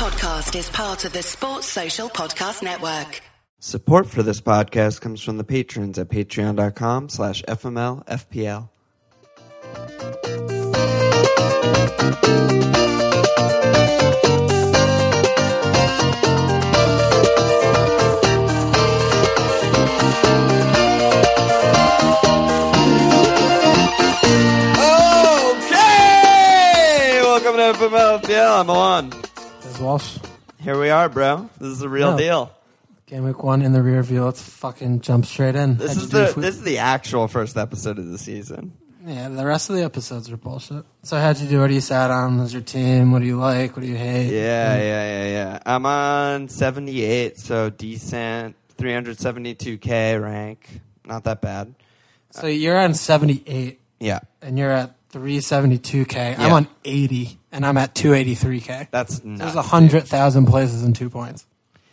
podcast is part of the Sports Social Podcast Network. Support for this podcast comes from the patrons at patreon.com slash fmlfpl. Okay! Welcome to FMLFPL. I'm Alon. As Walsh. Here we are, bro. This is the real Yeah. deal. Game week one in the rear view. Let's fucking jump straight in. This How'd is do the if we- this is the actual first episode of the season. yeah. The rest of the episodes are bullshit. So how'd you do? What do you sat on? Was your team? What do you like? What do you hate? Yeah, yeah, yeah, yeah. I'm on 78, so decent. 372k rank. Not that bad. So you're on 78, Yeah, and you're at 372k. I'm Yeah. on 80, and I'm at 283k. that's nuts. There's a hundred thousand places in two points.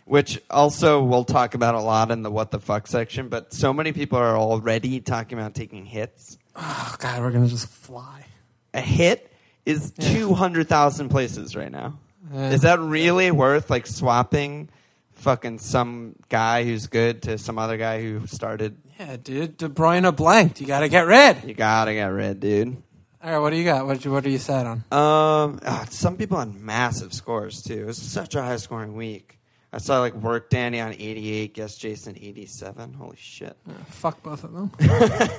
Which also we'll talk about a lot in the what the fuck section, but so many people are already talking about taking hits. Oh god, we're gonna just fly. A hit is 200,000 places right now. Yeah. Is that really worth like swapping fucking some guy who's good to some other guy who started? Yeah, dude. De Bruyne blanked. You got to get rid. You gotta get rid, dude. All right, what do you got? What what are you sat on? Um, ah, some people on massive scores too. It was such a high scoring week. I saw like work Danny on 88, guess Jason 87. Holy shit. Fuck both of them.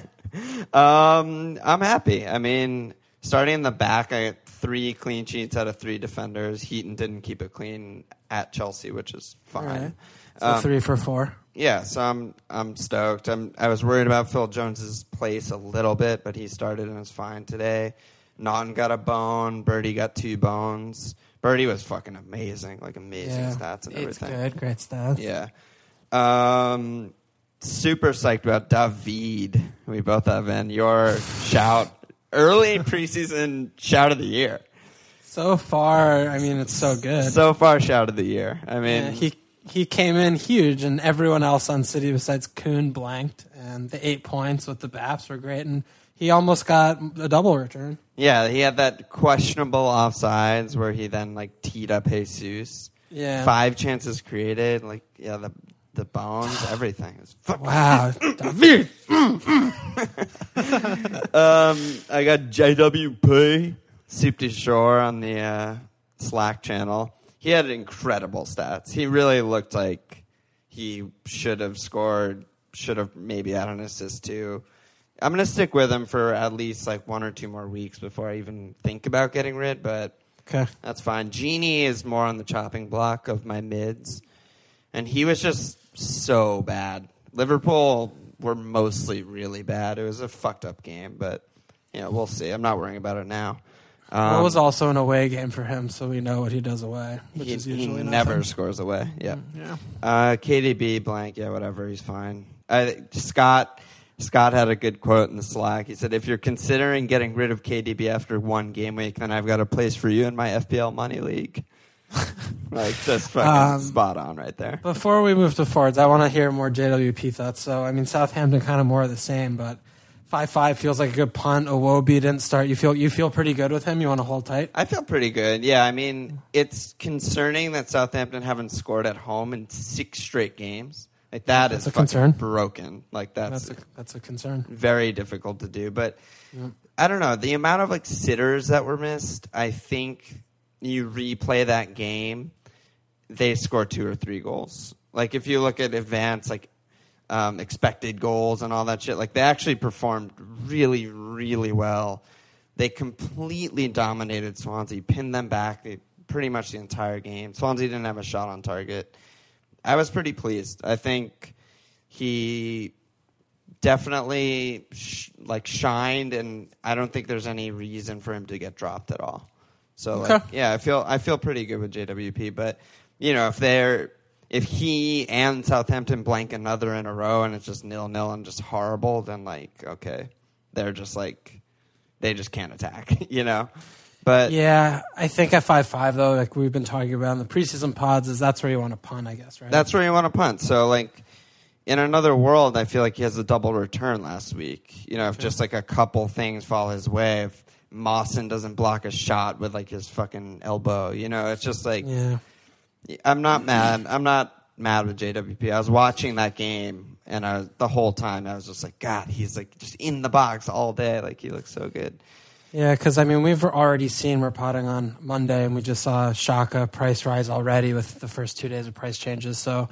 Um, I'm happy. I mean, starting in the back, I got three clean sheets out of three defenders. Heaton didn't keep it clean at Chelsea, which is fine. Right. So Um, three for four. Yeah, so I'm I'm stoked. I'm I was worried about Phil Jones's place a little bit, but he started and was fine today. Naughton got a bone. Birdie got two bones. Birdie was fucking amazing, like amazing Yeah, stats and everything. it's good. Great stats. Yeah. Um, super psyched about David. We both have in your shout early preseason shout of the year. So far, I mean, it's so good. So far, shout of the year. I mean, Yeah, he he came in huge, and everyone else on City besides Kun blanked, and the eight points with the Baps were great, and he almost got a double return. yeah, he had that questionable offsides where he then like teed up Jesus. Yeah. Five chances created, like yeah, the the bones, everything. It was fucking Wow, David. Um, I got JWP Soup du Jour on the uh, Slack channel. He had incredible stats. He really looked like he should have scored, should have maybe had an assist too. I'm gonna stick with him for at least like one or two more weeks before I even think about getting rid, but Okay. that's fine. Gini is more on the chopping block of my mids, and he was just so bad. Liverpool were mostly really bad. It was a fucked up game, but you know we'll see. I'm not worrying about it now. Um, it was also an away game for him, so we know what he does away, which he, is usually never nothing. scores away. Yeah. Yeah. Uh, KDB blank, yeah, whatever. He's fine. Uh, Scott Scott had a good quote in the Slack. He said, "If you're considering getting rid of KDB after one game week, then I've got a place for you in my FPL money league." like just fucking Um, spot on right there. Before we move to forwards, I want to hear more JWP thoughts. So, I mean, Southampton kind of more of the same, but five five feels like a good punt. Iwobi didn't start. You feel you feel pretty good with him. You want to hold tight. I feel pretty good. Yeah, I mean, it's concerning that Southampton haven't scored at home in six straight games. Like that That's is a concern. broken. Like that's, That's a, that's a concern. very difficult to do. But I don't know the amount of like sitters that were missed. I think you replay that game, they score two or three goals. Like if you look at advanced like um, expected goals and all that shit, like they actually performed really, really well. They completely dominated Swansea, pinned them back they, pretty much the entire game. Swansea didn't have a shot on target. I was pretty pleased. I think he definitely sh- like shined, and I don't think there's any reason for him to get dropped at all. So like, yeah, I feel I feel pretty good with JWP. But you know, if they're if he and Southampton blank another in a row and it's just nil nil and just horrible, then like okay, they're just like they just can't attack, you know. But Yeah, I think at five five though, like we've been talking about in the preseason pods, is that's where you want to punt, I guess, right? That's where you want to punt. So like in another world, I feel like he has a double return last week. You know, if just like a couple things fall his way, if Mawson doesn't block a shot with like his fucking elbow, you know, it's just like yeah. I'm not mad. I'm not mad with JWP. I was watching that game, and I was, the whole time I was just like, God, he's like just in the box all day. Like he looks so good. Yeah, because I mean, we've already seen we're potting on Monday, and we just saw Xhaka price rise already with the first two days of price changes. So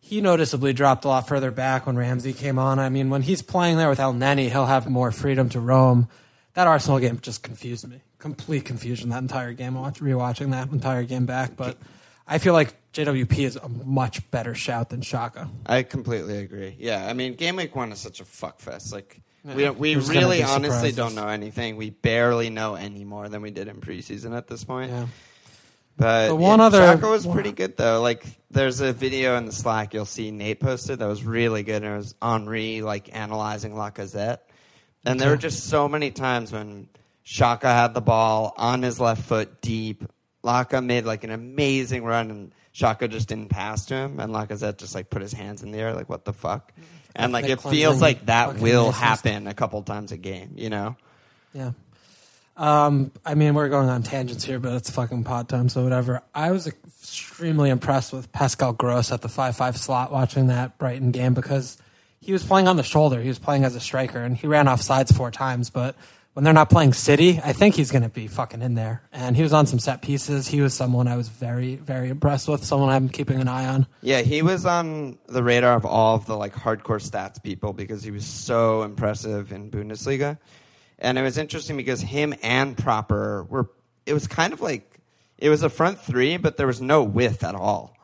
he noticeably dropped a lot further back when Ramsey came on. I mean, when he's playing there with Elneny, he'll have more freedom to roam. That Arsenal game just confused me. Complete confusion that entire game. I watched rewatching that entire game back, but I feel like JWP is a much better shout than Xhaka. I completely agree. Yeah, I mean, game week one is such a fuck fest. Like we don't, we there's gonna really be honestly surprises. don't know anything. We barely know any more than we did in preseason at this point. Yeah. But But one yeah, other- Xhaka was pretty good though. Like there's a video in the Slack you'll see Nate posted that was really good, and it was Henry like analyzing Lacazette, and there were just so many times when Xhaka had the ball on his left foot deep. Laka made like an amazing run, and Xhaka just didn't pass to him, and Lacazette just like put his hands in the air, like what the fuck. And like it feels like that will happen a couple times a game, you know. Yeah. Um, I mean, we're going on tangents here, but it's fucking pod time, so whatever. I was extremely impressed with Pascal Gross at the 5 5 slot watching that Brighton game because he was playing on the shoulder. He was playing as a striker, and he ran off sides four times. But when they're not playing City, I think he's going to be fucking in there. And he was on some set pieces. He was someone I was very, very impressed with, someone I'm keeping an eye on. Yeah, he was on the radar of all of the like hardcore stats people because he was so impressive in Bundesliga. And it was interesting because him and Pröpper were it was kind of like it was a front three, but there was no width at all.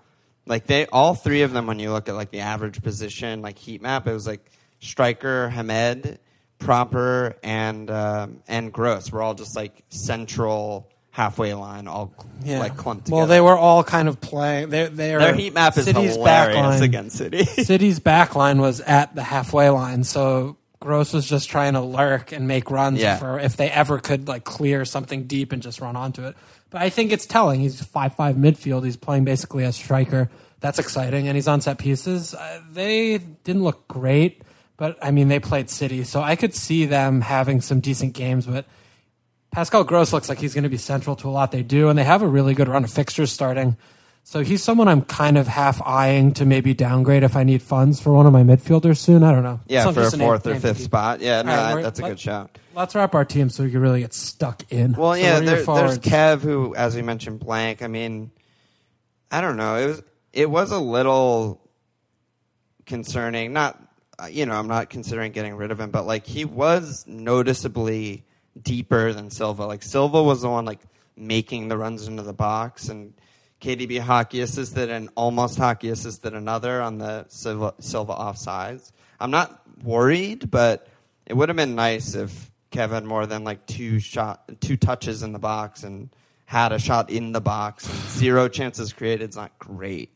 Like they all three of them when you look at like the average position, like heat map, it was like striker, Hemed, Pröpper, and um, and Gross were all just like central halfway line, all Yeah. like clumped together. well, they were all kind of playing. They, they are their heat map is City's hilarious backline. against City. City's back line was at the halfway line, so Gross was just trying to lurk and make runs Yeah. for if they ever could like clear something deep and just run onto it. But I think it's telling. He's five five midfield. He's playing basically as striker. That's exciting, and he's on set pieces. Uh, they didn't look great, but I mean they played City, so I could see them having some decent games. But Pascal Gross looks like he's going to be central to a lot they do, and they have a really good run of fixtures starting. So he's someone I'm kind of half eyeing to maybe downgrade if I need funds for one of my midfielders soon. I don't know. Yeah, So for a just name- fourth or name fifth spot. Yeah, no, All right, that's a good shout. Let's wrap our team so we can really get stuck in. Well, So yeah, what are your there, there's? Kev, who, as we mentioned, blank. I mean, I don't know. It was it was a little concerning. Not, Uh, you know, I'm not considering getting rid of him, but like he was noticeably deeper than Silva. Like Silva was the one like making the runs into the box, and KDB hockey assisted and almost hockey assisted another on the Silva, Silva offsides. I'm not worried, but it would have been nice if Kevin more than like two shot, two touches in the box and had a shot in the box and zero chances created. It's not great.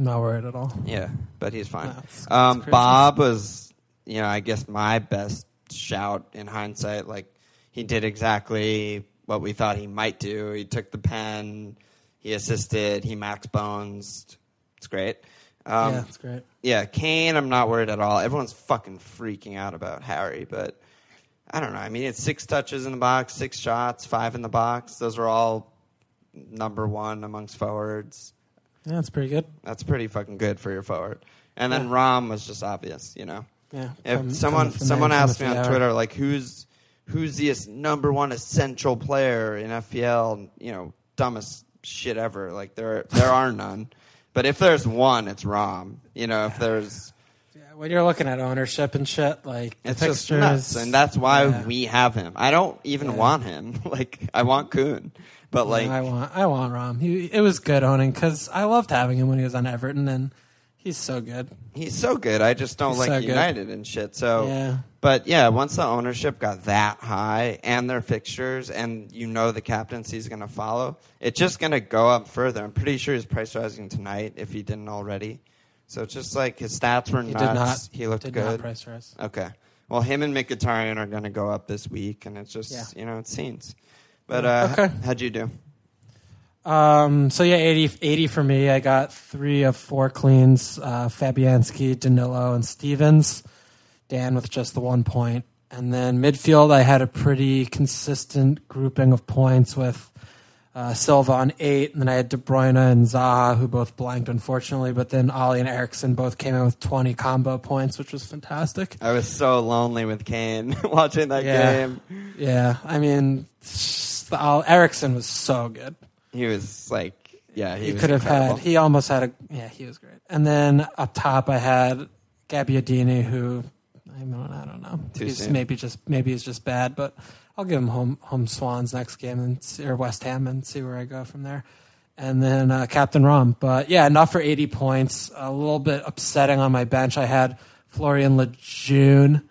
I'm not worried at all. Yeah, but he's fine. No, it's- it's um, crazy. Bob was, you know, I guess my best shout in hindsight. Like he did exactly what we thought he might do. He took the pen, he assisted, he max bones. It's great. Um, yeah, it's great. yeah, Kane, I'm not worried at all. Everyone's fucking freaking out about Harry, but I don't know. I mean, it's six touches in the box, six shots, five in the box. Those are all number one amongst forwards. Yeah, it's pretty good. That's pretty fucking good for your forward. And then Yeah. Rom was just obvious, you know. Yeah. If come- someone from someone asked me on Twitter like who's who's the number one essential player in FPL, you know, dumbest shit ever. Like there there are none. But if there's one, it's Rom. You know, if there's Yeah, when you're looking at ownership and shit, like the it's just nuts, and that's why yeah. we have him. I don't even Yeah. want him. like I want Kun, but like I want, I want Rom. He, it was good owning because I loved having him when he was on Everton, and he's so good. he's so good. I just don't He's like so good. United and shit. So Yeah. But yeah, once the ownership got that high and their fixtures, and you know the captaincy is going to follow, it's just going to go up further. I'm pretty sure he's price rising tonight if he didn't already. So it's just like his stats were He nuts. did not. he looked did good. Not price rise. Okay. Well, him and Mkhitaryan are going to go up this week, and it's just Yeah. you know it scenes. But uh, Okay. how'd you do? Um, so yeah, 80, 80 for me. I got three of four cleans: uh, Fabianski, Danilo, and Stevens. Dann with just the one point. point, and then midfield. I had a pretty consistent grouping of points with uh, Silva on eight, and then I had De Bruyne and Zaha, who both blanked, unfortunately. But then Alli and Eriksen both came in with 20 combo points, which was fantastic. I was so lonely with Kane watching that Yeah. game. Yeah, I mean, the, Al- Eriksen was so good. He was like, yeah, he, He was could have had. He almost had a. Yeah, he was great. And then up top, I had Gabbiadini, who I don't, I don't know. Too he's soon. maybe just maybe he's just bad, but I'll give him home home Swans next game and see, or West Ham and see where I go from there. And then uh, Captain Rom, but yeah, enough for 80 points. A little bit upsetting on my bench. I had Florian Lejeune,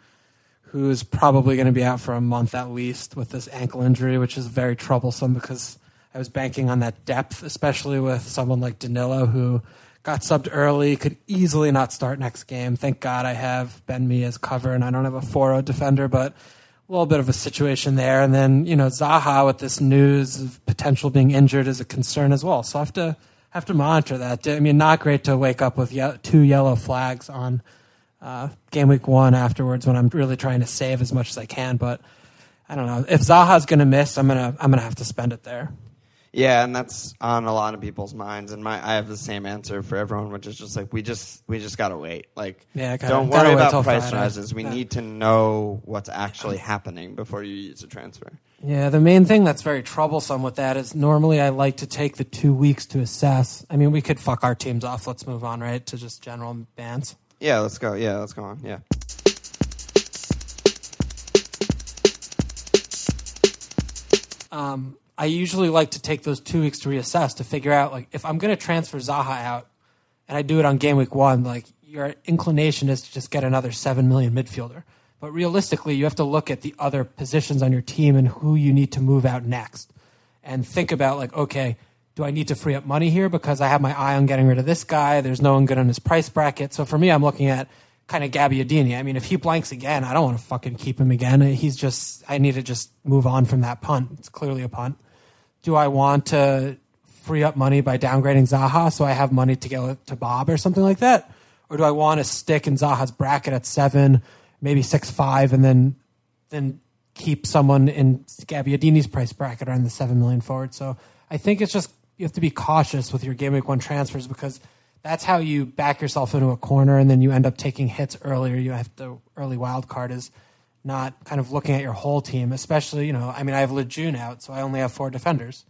who's probably going to be out for a month at least with this ankle injury, which is very troublesome because I was banking on that depth, especially with someone like Danilo who got subbed early, could easily not start next game. Thank God I have Ben Mee as cover and I don't have a 4 defender, but a little bit of a situation there. And then, you know, Zaha with this news of potential being injured is a concern as well. So I have to have to monitor that. I mean, not great to wake up with two yellow flags on uh, game week one afterwards when I'm really trying to save as much as I can. But I don't know if Zaha's going to miss. I'm gonna I'm gonna have to spend it there. Yeah, and that's on a lot of people's minds. And my, I have the same answer for everyone, which is just like we just we just gotta wait. Like, Yeah, gotta- don't worry about price Friday. rises. We Yeah. need to know what's actually happening before you use a transfer. Yeah, the main thing that's very troublesome with that is normally I like to take the two weeks to assess. I mean, we could fuck our teams off. Let's move on, right, to just general bans. Yeah, let's go. Yeah, let's go on. Yeah. um, I usually like to take those two weeks to reassess to figure out like if I'm going to transfer Zaha out, and I do it on game week one, like your inclination is to just get another seven million midfielder. But realistically, you have to look at the other positions on your team and who you need to move out next, and think about like, okay, do I need to free up money here because I have my eye on getting rid of this guy? There's no one good on his price bracket. So for me, I'm looking at kind of Gabbiadini. I mean, if he blanks again, I don't want to fucking keep him again. He's just, I need to just move on from that punt. It's clearly a punt. Do I want to free up money by downgrading Zaha so I have money to go to Bob or something like that? Or do I want to stick in Zaha's bracket at seven, maybe six five, and then then keep someone in Gabbiadini's price bracket around the seven million forward? So I think it's just you have to be cautious with your game week one transfers because that's how you back yourself into a corner and then you end up taking hits earlier. You have the early wild card is not kind of looking at your whole team, especially, you know, I mean, I have Lejeune out, so I only have four defenders.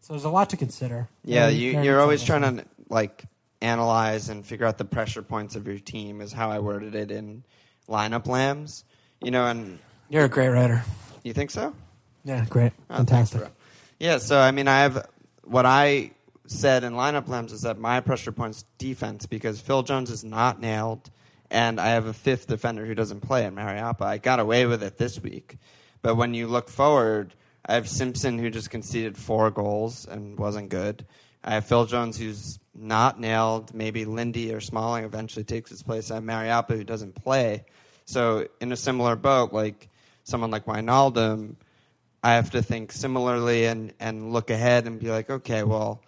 So there's a lot to consider. Yeah, you, you're always trying to like analyze and figure out the pressure points of your team. Is how I worded it in lineup lambs. You know, and You're a great writer. you think so? Yeah, great. Oh, Fantastic. Yeah, so I mean, I have what I said in lineup lambs is that my pressure points defense because Phil Jones is not nailed, and I have a fifth defender who doesn't play at Mariappa. I got away with it this week, but when you look forward, I have Simpson who just conceded four goals and wasn't good. I have Phil Jones who's not nailed. Maybe Lindy or Smalling eventually takes his place. I have Mariappa who doesn't play. So in a similar boat, like someone like Wijnaldum, I have to think similarly and, and look ahead and be like, okay, well,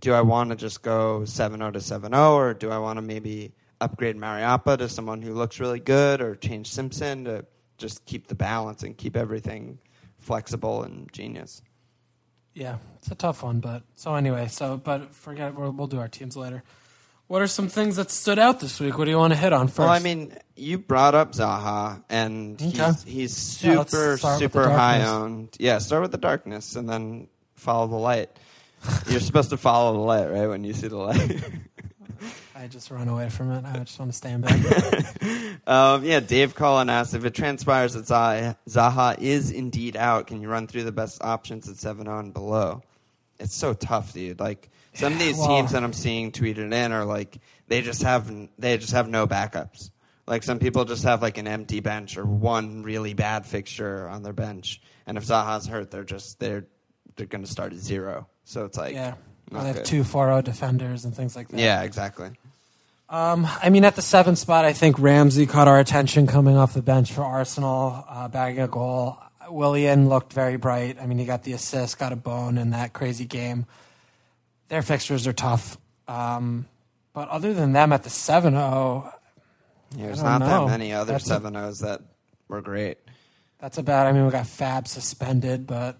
do I want to just go 7-0 to 7-0 or do I want to maybe upgrade Mariappa to someone who looks really good or change Simpson to just keep the balance and keep everything flexible and genius? Yeah, it's a tough one, but so anyway, so but forget we'll, we'll do our teams later. What are some things that stood out this week? What do you want to hit on first? Well, I mean, you brought up Zaha, and Okay. he's, he's super, the super high owned. Yeah, start with the darkness and then follow the light. You're supposed to follow the light, right? When you see the light. I just run away from it. I just want to stand back. um, yeah, Dave Cullen asked if it transpires that Zaha, Zaha is indeed out. Can you run through the best options at seven on below? It's so tough, dude. Like some of these well- teams that I'm seeing tweeted in are like they just have they just have no backups. Like some people just have like an empty bench or one really bad fixture on their bench, and if Zaha's hurt, they're just they're they're going to start at zero. So it's like yeah, not they have good. two 4-0 defenders and things like that. Yeah, exactly. Um, I mean, at the seventh spot, I think Ramsey caught our attention coming off the bench for Arsenal, uh, bagging a goal. Willian looked very bright. I mean, he got the assist, got a bone in that crazy game. Their fixtures are tough. Um, but other than them at the 7 0, There's not know. that many other seven O's that were great. that's about, I mean, we got Fab suspended, but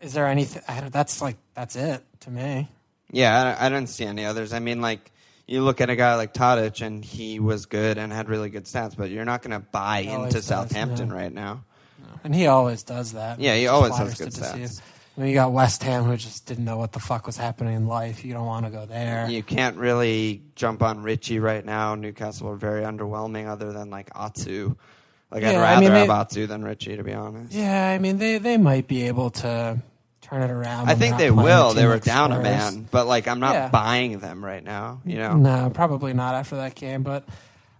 Is there anything? That's like that's it to me. Yeah, I don't, I don't see any others. I mean, like you look at a guy like Tadic, and he was good and had really good stats, but you're not going to buy into does, Southampton yeah. right now. And he always does that. Yeah, he always has good stats. You got West Ham who just didn't know what the fuck was happening in life. You don't want to go there. You can't really jump on Ritchie right now. Newcastle are very underwhelming, other than like Atsu. Like I'd Yeah, I rather mean, they- have Atsu than Ritchie, to be honest. Yeah, I mean they they might be able to turn it around. I when think they're they not playing a will. team They were like down a Spurs. man, but like I'm not Yeah. buying them right now. You know, No, probably not after that game. But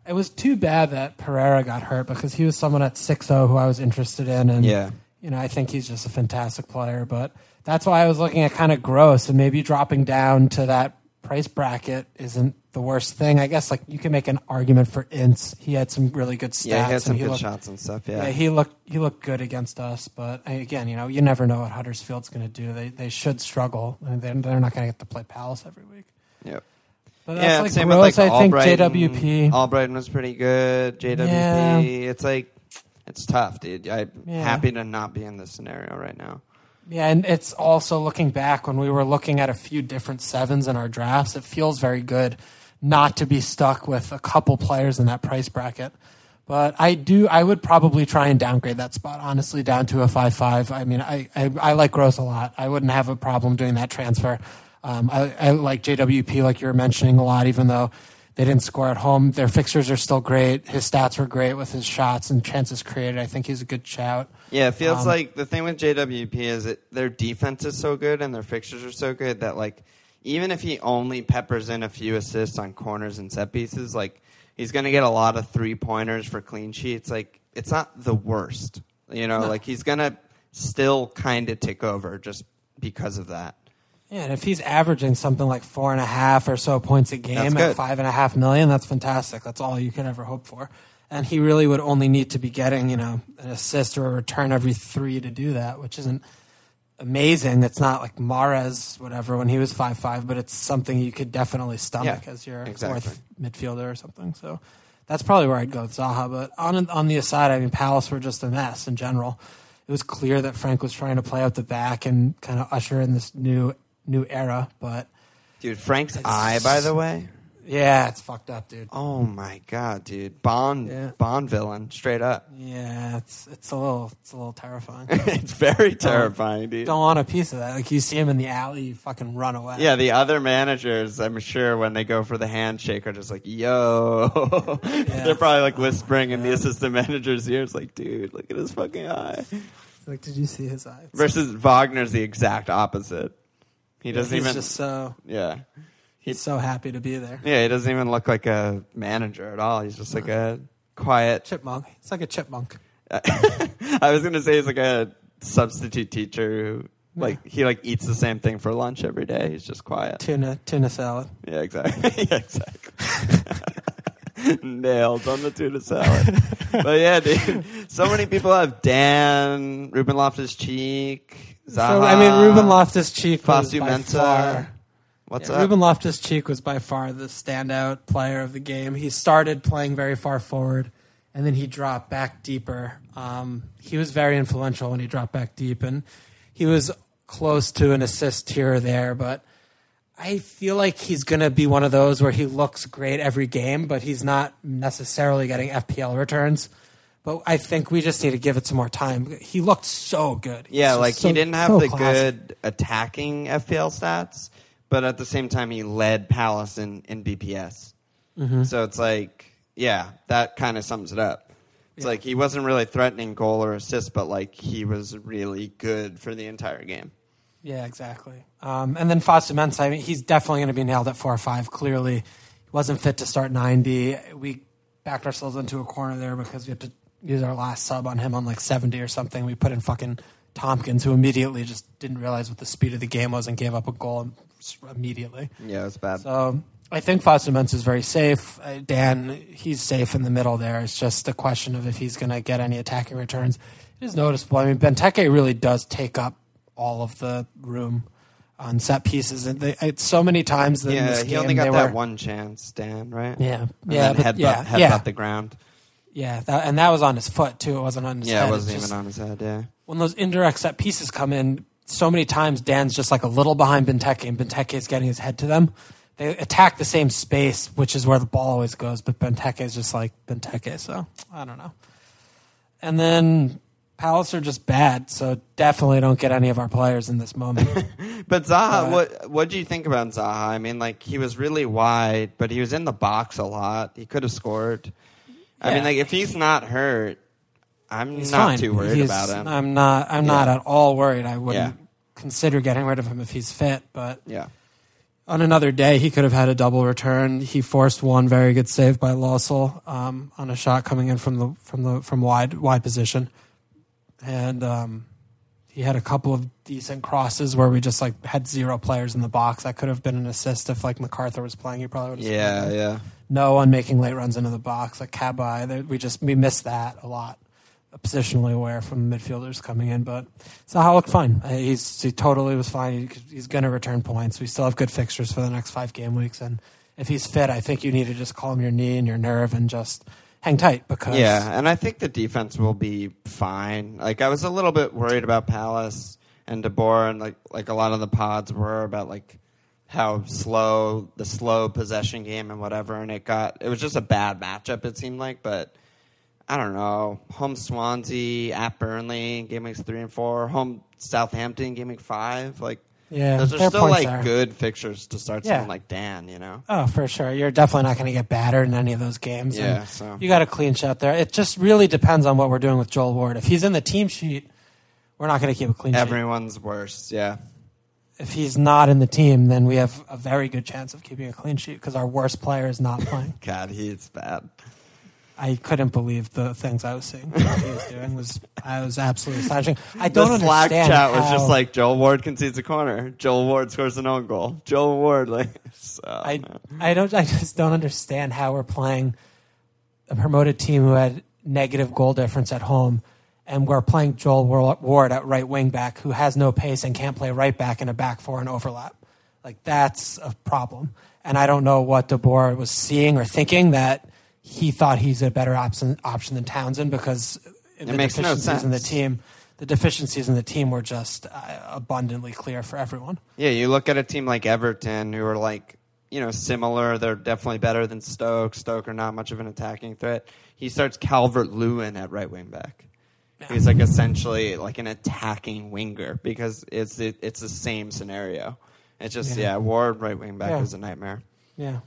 it was too bad that Pereyra got hurt because he was someone at 6-0 who I was interested in, and Yeah. You know I think he's just a fantastic player. But that's why I was looking at kind of Gross, and maybe dropping down to that price bracket isn't the worst thing. I guess like you can make an argument for Ince. He had some really good stats. yeah, he had some he good looked, shots and stuff. Yeah, Yeah, he looked he looked good against us, but again, you know, you never know what Huddersfield's going to do. They they should struggle. I mean, they're, they're not going to get to play Palace every week. yep. But that's Yeah, like same Gross. with like I think. JWP. Albrighton was pretty good. JWP. Yeah. It's like it's tough, dude. I'm Yeah. happy to not be in this scenario right now. Yeah, and it's also looking back when we were looking at a few different sevens in our drafts. It feels very good not to be stuck with a couple players in that price bracket. But I do. I would probably try and downgrade that spot honestly down to a five five. I mean, I, I, I like Gross a lot. I wouldn't have a problem doing that transfer. Um, I, I like JWP like you were mentioning a lot, even though they didn't score at home. Their fixtures are still great. His stats were great with his shots and chances created. I think he's a good shout. Yeah, it feels Um, like the thing with JWP is that their defense is so good and their fixtures are so good that like even if he only peppers in a few assists on corners and set pieces, like he's going to get a lot of three pointers for clean sheets. Like it's not the worst, you know. No. Like he's going to still kind of take over just because of that. Yeah, and if he's averaging something like four and a half or so points a game at five and a half million, that's fantastic. That's all you could ever hope for. And he really would only need to be getting, you know, an assist or a return every three to do that, which isn't amazing. It's not like Mahrez, whatever, when he was five five, but it's something you could definitely stomach Yeah, as your exactly. fourth midfielder or something. So that's probably where I'd go with Zaha. But on on the aside, I mean, Palace were just a mess in general. It was clear that Frank was trying to play out the back and kind of usher in this new new era. But Dude, Frank's eye, by the way. yeah, it's fucked up, dude. Oh my god, dude. Bond Yeah. Bond villain, straight up. Yeah, it's it's a little it's a little terrifying. it's very terrifying, dude. Don't want a piece of that. Like you see him in the alley, you fucking run away. Yeah, the other managers, I'm sure, when they go for the handshake, are just like, "Yo." They're probably like whispering in the assistant manager's ears, like, "Dude, look at his fucking eye." Like, did you see his eyes? Versus Wagner's the exact opposite. He doesn't He's even. just so yeah, he's so happy to be there. yeah. He doesn't even look like a manager at all. He's just like a quiet. Chipmunk. It's like a chipmunk. I was gonna say he's like a substitute teacher who, like, he like eats the same thing for lunch every day. He's just quiet. Tuna tuna salad. Yeah, exactly. yeah, exactly. Nailed on the tuna salad. but yeah, dude. So many people have Dann, Ruben Loftus Cheek, Zaha. So I mean, Ruben Loftus Cheek was by Mensah. far. What's Yeah, up? Ruben Loftus Cheek was by far the standout player of the game. He started playing very far forward, and then he dropped back deeper. Um, he was very influential when he dropped back deep, and he was close to an assist here or there. But I feel like he's going to be one of those where he looks great every game, but he's not necessarily getting FPL returns. But I think we just need to give it some more time. He looked so good. Yeah, like so- he didn't have so the classy. good attacking FPL stats, but at the same time he led Palace in, in BPS. Mm-hmm. So it's like, yeah, that kind of sums it up. It's like he wasn't really threatening goal or assist, but like he was really good for the entire game. Yeah, exactly. Um, and then Fosu-Mensah, I mean, he's definitely going to be nailed at four or five. Clearly, he wasn't fit to start 90. We backed ourselves into a corner there because we had to use our last sub on him on like 70 or something. We put in fucking Tomkins, who immediately just didn't realize what the speed of the game was and gave up a goal immediately. Yeah, it was bad. So I think Fosu-Mensah is very safe. Uh, Dann, he's safe in the middle there. It's just a question of if he's going to get any attacking returns. It is noticeable. I mean, Benteke really does take up all of the room on set pieces, and they, it's so many times that in yeah, this he game only got that were, one chance, Dann, right? Yeah, And yeah, but- headbutt, yeah, headbutt yeah. the ground. Yeah, that, and that was on his foot too. It wasn't on his head. Yeah, head. it wasn't just- even on his head, yeah. when those indirect set pieces come in, so many times Dann's just like a little behind Benteke, and Benteke is getting his head to them. They attack the same space, which is where the ball always goes, but Benteke is just like Benteke. So I don't know. And then Palace are just bad, so definitely don't get any of our players in this moment. But Zaha, what what do you think about Zaha? I mean, like he was really wide, but he was in the box a lot. He could have scored. I mean, like if he's not hurt, I'm He's not fine. too worried He's- about him. I'm not. I'm not Yeah. at all worried. I wouldn't consider getting rid of him if he's fit. But yeah, on another day, he could have had a double return. He forced one very good save by Lössl um, on a shot coming in from the from the from wide wide position, and um, he had a couple of decent crosses where we just like had zero players in the box. That could have been an assist if like McArthur was playing. He probably would have. yeah, scored. yeah. No one making late runs into the box like Cabaye. We just we missed that a lot. Positionally aware from midfielders coming in, but Zaha looked fine. Uh, He's he totally was fine. He, he's going to return points. We still have good fixtures for the next five game weeks, and if he's fit, I think you need to just calm your knee and your nerve and just hang tight because Yeah, and I think the defense will be fine. Like I was a little bit worried about Palace and De Boer, and like like a lot of the pods were about like how slow the slow possession game and whatever, and it got it was just a bad matchup. It seemed like, but I don't know. Home Swansea at Burnley, game weeks three and four. Home Southampton, game week five. Like Yeah, those are still like are- good fixtures to start Yeah. someone like Dann. You know. Oh, for sure. You're definitely not going to get battered in any of those games. Yeah, so- You got a clean shot there. It just really depends on what we're doing with Joel Ward. If he's in the team sheet, we're not going to keep a clean sheet. Everyone's worse. Yeah. If he's not in the team, then we have a very good chance of keeping a clean sheet because our worst player is not playing. God, he's bad. I couldn't believe the things I was seeing. What he was doing was I was absolutely astonishing. I don't the Slack understand chat was how- just like Joel Ward concedes a corner. Joel Ward scores an own goal. Joel Ward, like, so, I I don't I just don't understand how we're playing a promoted team who had negative goal difference at home, and we're playing Joel Ward at right wing back who has no pace and can't play right back in a back four and overlap. Like that's a problem, and I don't know what De Boer was seeing or thinking that he thought he's a better option option than Townsend because the makes no deficiencies in the team. The deficiencies in the team were just uh, abundantly clear for everyone. yeah, you look at a team like Everton, who are like, you know, similar. They're definitely better than Stoke. Stoke are not much of an attacking threat. He starts Calvert Lewin at right wing back. He's like essentially like an attacking winger because it's it, it's the same scenario. It's just Yeah. yeah, Ward right wing back Yeah. is a nightmare. Yeah.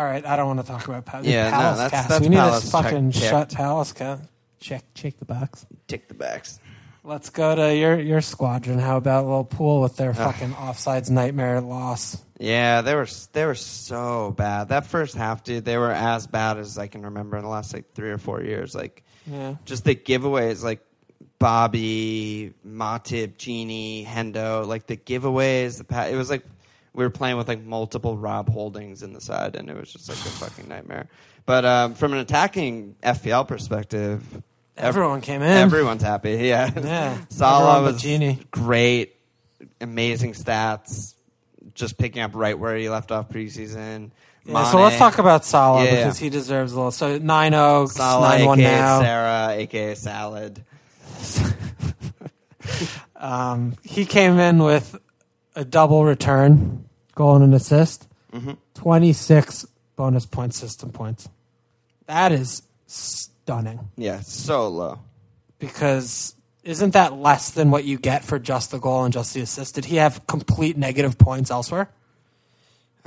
All right, I don't want to talk about Palace. Yeah, no, Palace that's- cast. that's we need Palace. to Check- fucking check. shut Palace cast. Check, check the box. Tick the backs. Let's go to your your squadron. How about little pool with their fucking offsides nightmare loss? Yeah, they were they were so bad. That first half, dude, they were as bad as I can remember in the last like three or four years. Like, Yeah. just the giveaways, like Bobby, Matip, Gini, Hendo, like the giveaways. The pa- it was like we were playing with like multiple Rob Holdings in the side, and it was just like a fucking nightmare. But um, from an attacking FPL perspective, ev- Everyone came in. Everyone's happy. Yeah, Yeah, Salah was Gini. great, amazing stats. Just picking up right where he left off preseason. Yeah, so let's talk about Salah Yeah. because he deserves a little. So 9 0, 9 1 aka now. Sarah, aka Salad. Um, he came in with a double return, goal and an assist, Mm-hmm. 26 bonus point system points. That is stunning. Yeah, so low. because isn't that less than what you get for just the goal and just the assist? Did he have complete negative points elsewhere?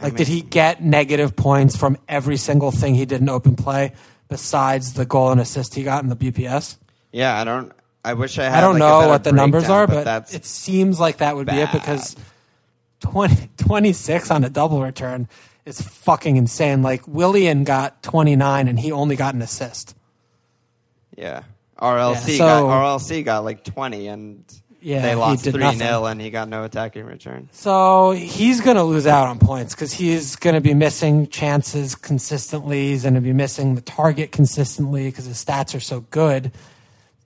Like, did he get negative points from every single thing he did in open play besides the goal and assist he got in the BPS? Yeah, I don't. I wish I had. I don't like, know what the numbers are, but, that's it seems like that would be it because 20, 26 on a double return is fucking insane. Like, Willian got 29 and he only got an assist. yeah. RLC Yeah, got RLC got like twenty, and Yeah, they lost three nothing. 0 and he got no attacking return. So he's going to lose out on points because he's going to be missing chances consistently. He's going to be missing the target consistently because his stats are so good.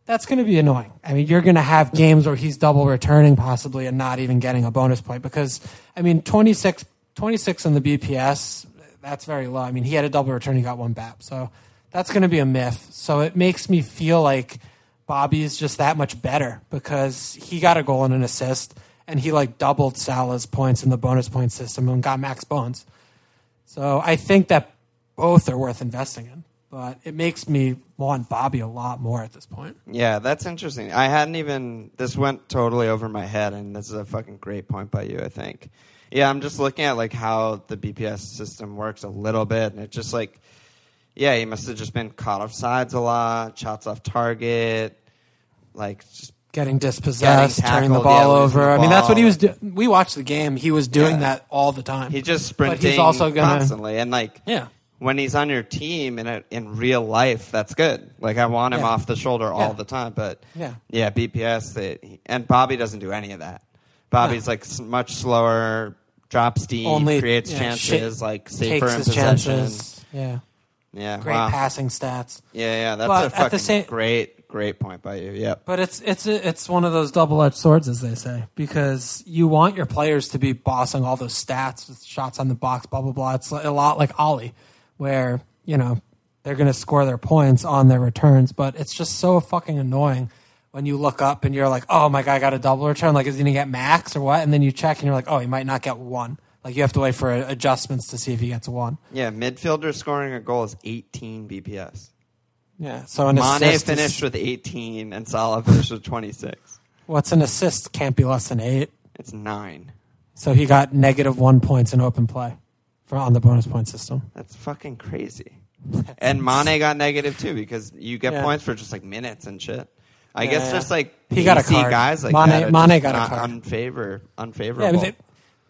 That's going to be annoying. I mean, you're going to have games where he's double returning possibly and not even getting a bonus point because, I mean, 26, 26 in the BPS, that's very low. I mean, he had a double return, he got one BAP. So that's going to be a myth. So it makes me feel like Bobby is just that much better because he got a goal and an assist and he like doubled Salah's points in the bonus point system and got max bones. So I think that both are worth investing in, but it makes me want Bobby a lot more at this point. Yeah, that's interesting. I hadn't even. This went totally over my head, and this is a fucking great point by you. I think. Yeah, I'm just looking at like how the BPS system works a little bit, and it just like, yeah, he must have just been caught off sides a lot, shots off target, like just Getting dispossessed, Getting turning the ball yeah, over. the I mean, that's what he was. Do- we watched the game. He was doing Yeah. that all the time. he just sprinting But he's also gonna- constantly, and like yeah. When he's on your team in a, in real life, that's good. Like I want him Yeah. off the shoulder Yeah. all the time, but Yeah. yeah, BPS they, and Bobby doesn't do any of that. Bobby's like much slower, drops deep, Only creates yeah, chances, like safer in possession. chances. Yeah, Yeah, great wow. passing stats. Yeah, yeah, that's But a fucking same- great, great point by you. Yep. But it's it's it's one of those double edged swords, as they say, because you want your players to be bossing all those stats with shots on the box, blah blah blah. It's a lot like Ollie, where you know they're going to score their points on their returns, but it's just so fucking annoying when you look up and you're like, oh my guy got a double return, like is he going to get max or what? And then you check and you're like, oh, he might not get one. Like you have to wait for adjustments to see if he gets one. Yeah, midfielder scoring a goal is 18 BPS. Yeah. So an Mane assist is- finished with 18 and Salah finished with 26. what's an assist can't be less than eight. It's nine. So he got negative one points in open play for on the bonus point system. That's fucking crazy. And Mane got negative too because you get Yeah. points for just like minutes and shit. I Yeah, guess yeah. just like He got a PC card. guys like Mane- that are Mane just got a not card. unfavor, unfavorable. Yeah, I mean, they,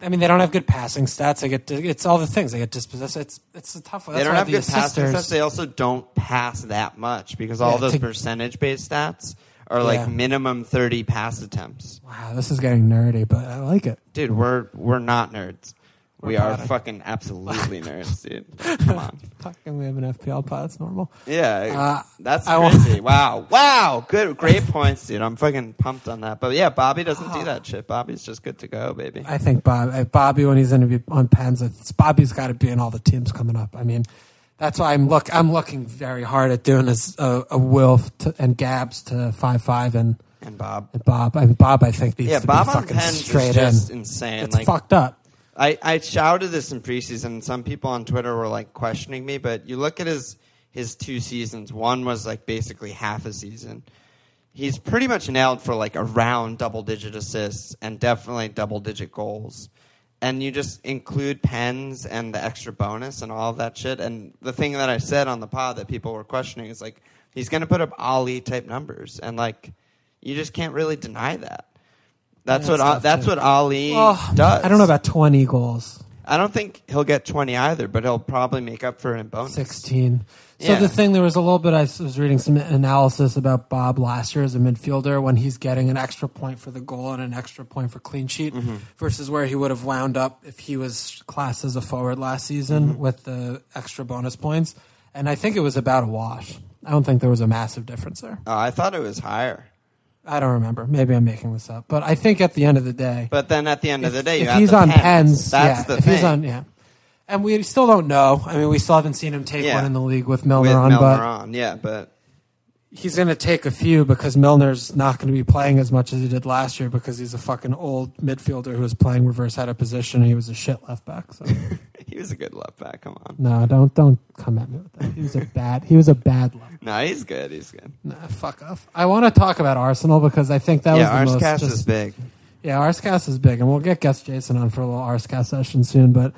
I mean, they don't have good passing stats. They get it's all the things. They get dispossessed. It's it's a tough. one. They That's don't why have the good passing assisters- stats. They also don't pass that much because all Yeah, those to- percentage based stats are like Yeah. minimum 30 pass attempts. Wow, this is getting nerdy, but I like it. Dude, we're we're not nerds. We're we are potting. fucking absolutely nerds, dude. Come on. Fucking, we have an FPL pod. It's normal. Yeah, Uh, that's I crazy. wow, wow, good, great points, dude. I'm fucking pumped on that. But yeah, Bobby doesn't do that shit. Bobby's just good to go, baby. I think Bob, uh, Bobby when he's going to be on pens, it's, Bobby's got to be in all the teams coming up. I mean, that's why I'm look. I'm looking very hard at doing this a, a Wilf to, and Gabs to five five and, And Bob, and Bob. I mean, Bob, I think needs yeah, to Bob be fucking straight is just in. insane. It's like fucked up. I, I shouted this in preseason, some people on Twitter were like questioning me. But you look at his his two seasons. One was like basically half a season. He's pretty much nailed for like around double digit assists and definitely double digit goals. And you just include pens and the extra bonus and all that shit. And the thing that I said on the pod that people were questioning is like he's going to put up Alli type numbers, and like you just can't really deny that. That's what it's tough that's to- what Alli Oh, does. I don't know about 20 goals. I don't think he'll get 20 either, but he'll probably make up for it in bonus. 16. So Yeah. the thing, there was a little bit, I was reading some analysis about Bob last year as a midfielder when he's getting an extra point for the goal and an extra point for clean sheet Mm-hmm. versus where he would have wound up if he was classed as a forward last season Mm-hmm. with the extra bonus points. And I think it was about a wash. I don't think there was a massive difference there. Oh, I thought it was higher. I don't remember. Maybe I'm making this up. But I think at the end of the day, But then at the end of the day, you if have he's the on pens. pens, That's yeah, the if thing. he's on, yeah. And we still don't know. I mean, we still haven't seen him take Yeah. one in the league with Milner with on, Milner but on, yeah, but he's going to take a few because Milner's not going to be playing as much as he did last year because he's a fucking old midfielder who was playing reverse head of position. And he was a shit left back. So he was a good left back. Come on. no, don't don't come at me with that. He was a bad. He was a bad left. No, he's good. He's good. Nah, fuck off. I want to talk about Arsenal because I think that yeah, was the most. Arscast just- is big. Yeah, Arscast is big, and we'll get guest Jason on for a little Arscast session soon. But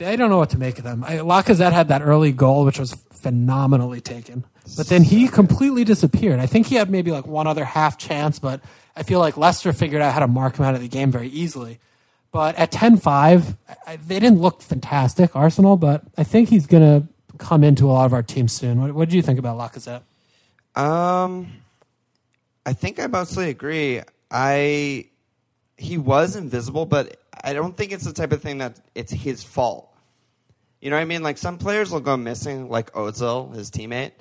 I don't know what to make of them. I, Lacazette had that early goal, which was phenomenally taken, but then he completely disappeared. I think he had maybe like one other half chance, but I feel like Leicester figured out how to mark him out of the game very easily. But at 10-5, they didn't look fantastic, Arsenal. But I think he's going to come into a lot of our teams soon. What, what do you think about Lacazette? Um, I think I mostly agree. I he was invisible, but I don't think it's the type of thing that it's his fault. You know what I mean? Like some players will go missing, like Ozil, his teammate,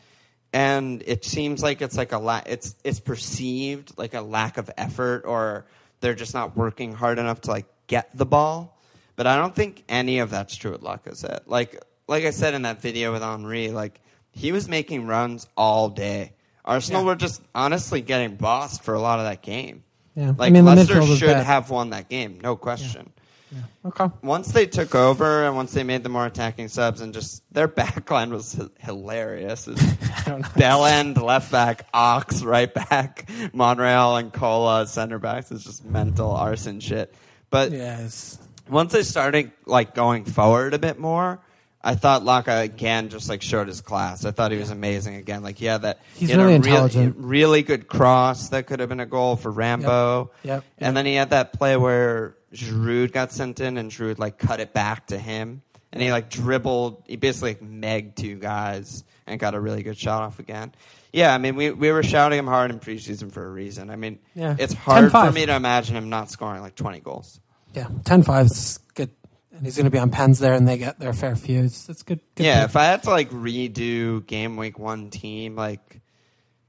and it seems like it's like a la- it's it's perceived like a lack of effort, or they're just not working hard enough to like get the ball. But I don't think any of that's true with Lacazette. Like like I said in that video with Henry, like he was making runs all day. Arsenal Yeah. were just honestly getting bossed for a lot of that game. Yeah. I Like mean, the Leicester should bad. have won that game, no question. Yeah, Okay. Once they took over and once they made the more attacking subs and just their back backline was h- hilarious. Bell end, left back, Ox, right back, Monreal and Cola, center backs. It's just mental arson shit. But Yes. once they started like going forward a bit more, I thought Laka again just like showed his class. I thought he was amazing again. Like yeah, that He's he had a really really, intelligent. really good cross that could have been a goal for Rambo. Yep. And then he had that play where Giroud got sent in and Giroud like cut it back to him. And he like dribbled, he basically like megged two guys and got a really good shot off again. Yeah, I mean, we, we were shouting him hard in preseason for a reason. I mean, Yeah. it's hard for 10-5. me to imagine him not scoring like 20 goals. Yeah. 10-5 is good. And he's going to be on pens there, and they get their fair few. It's, it's good. good Yeah, pick. if I had to like redo game week one team, like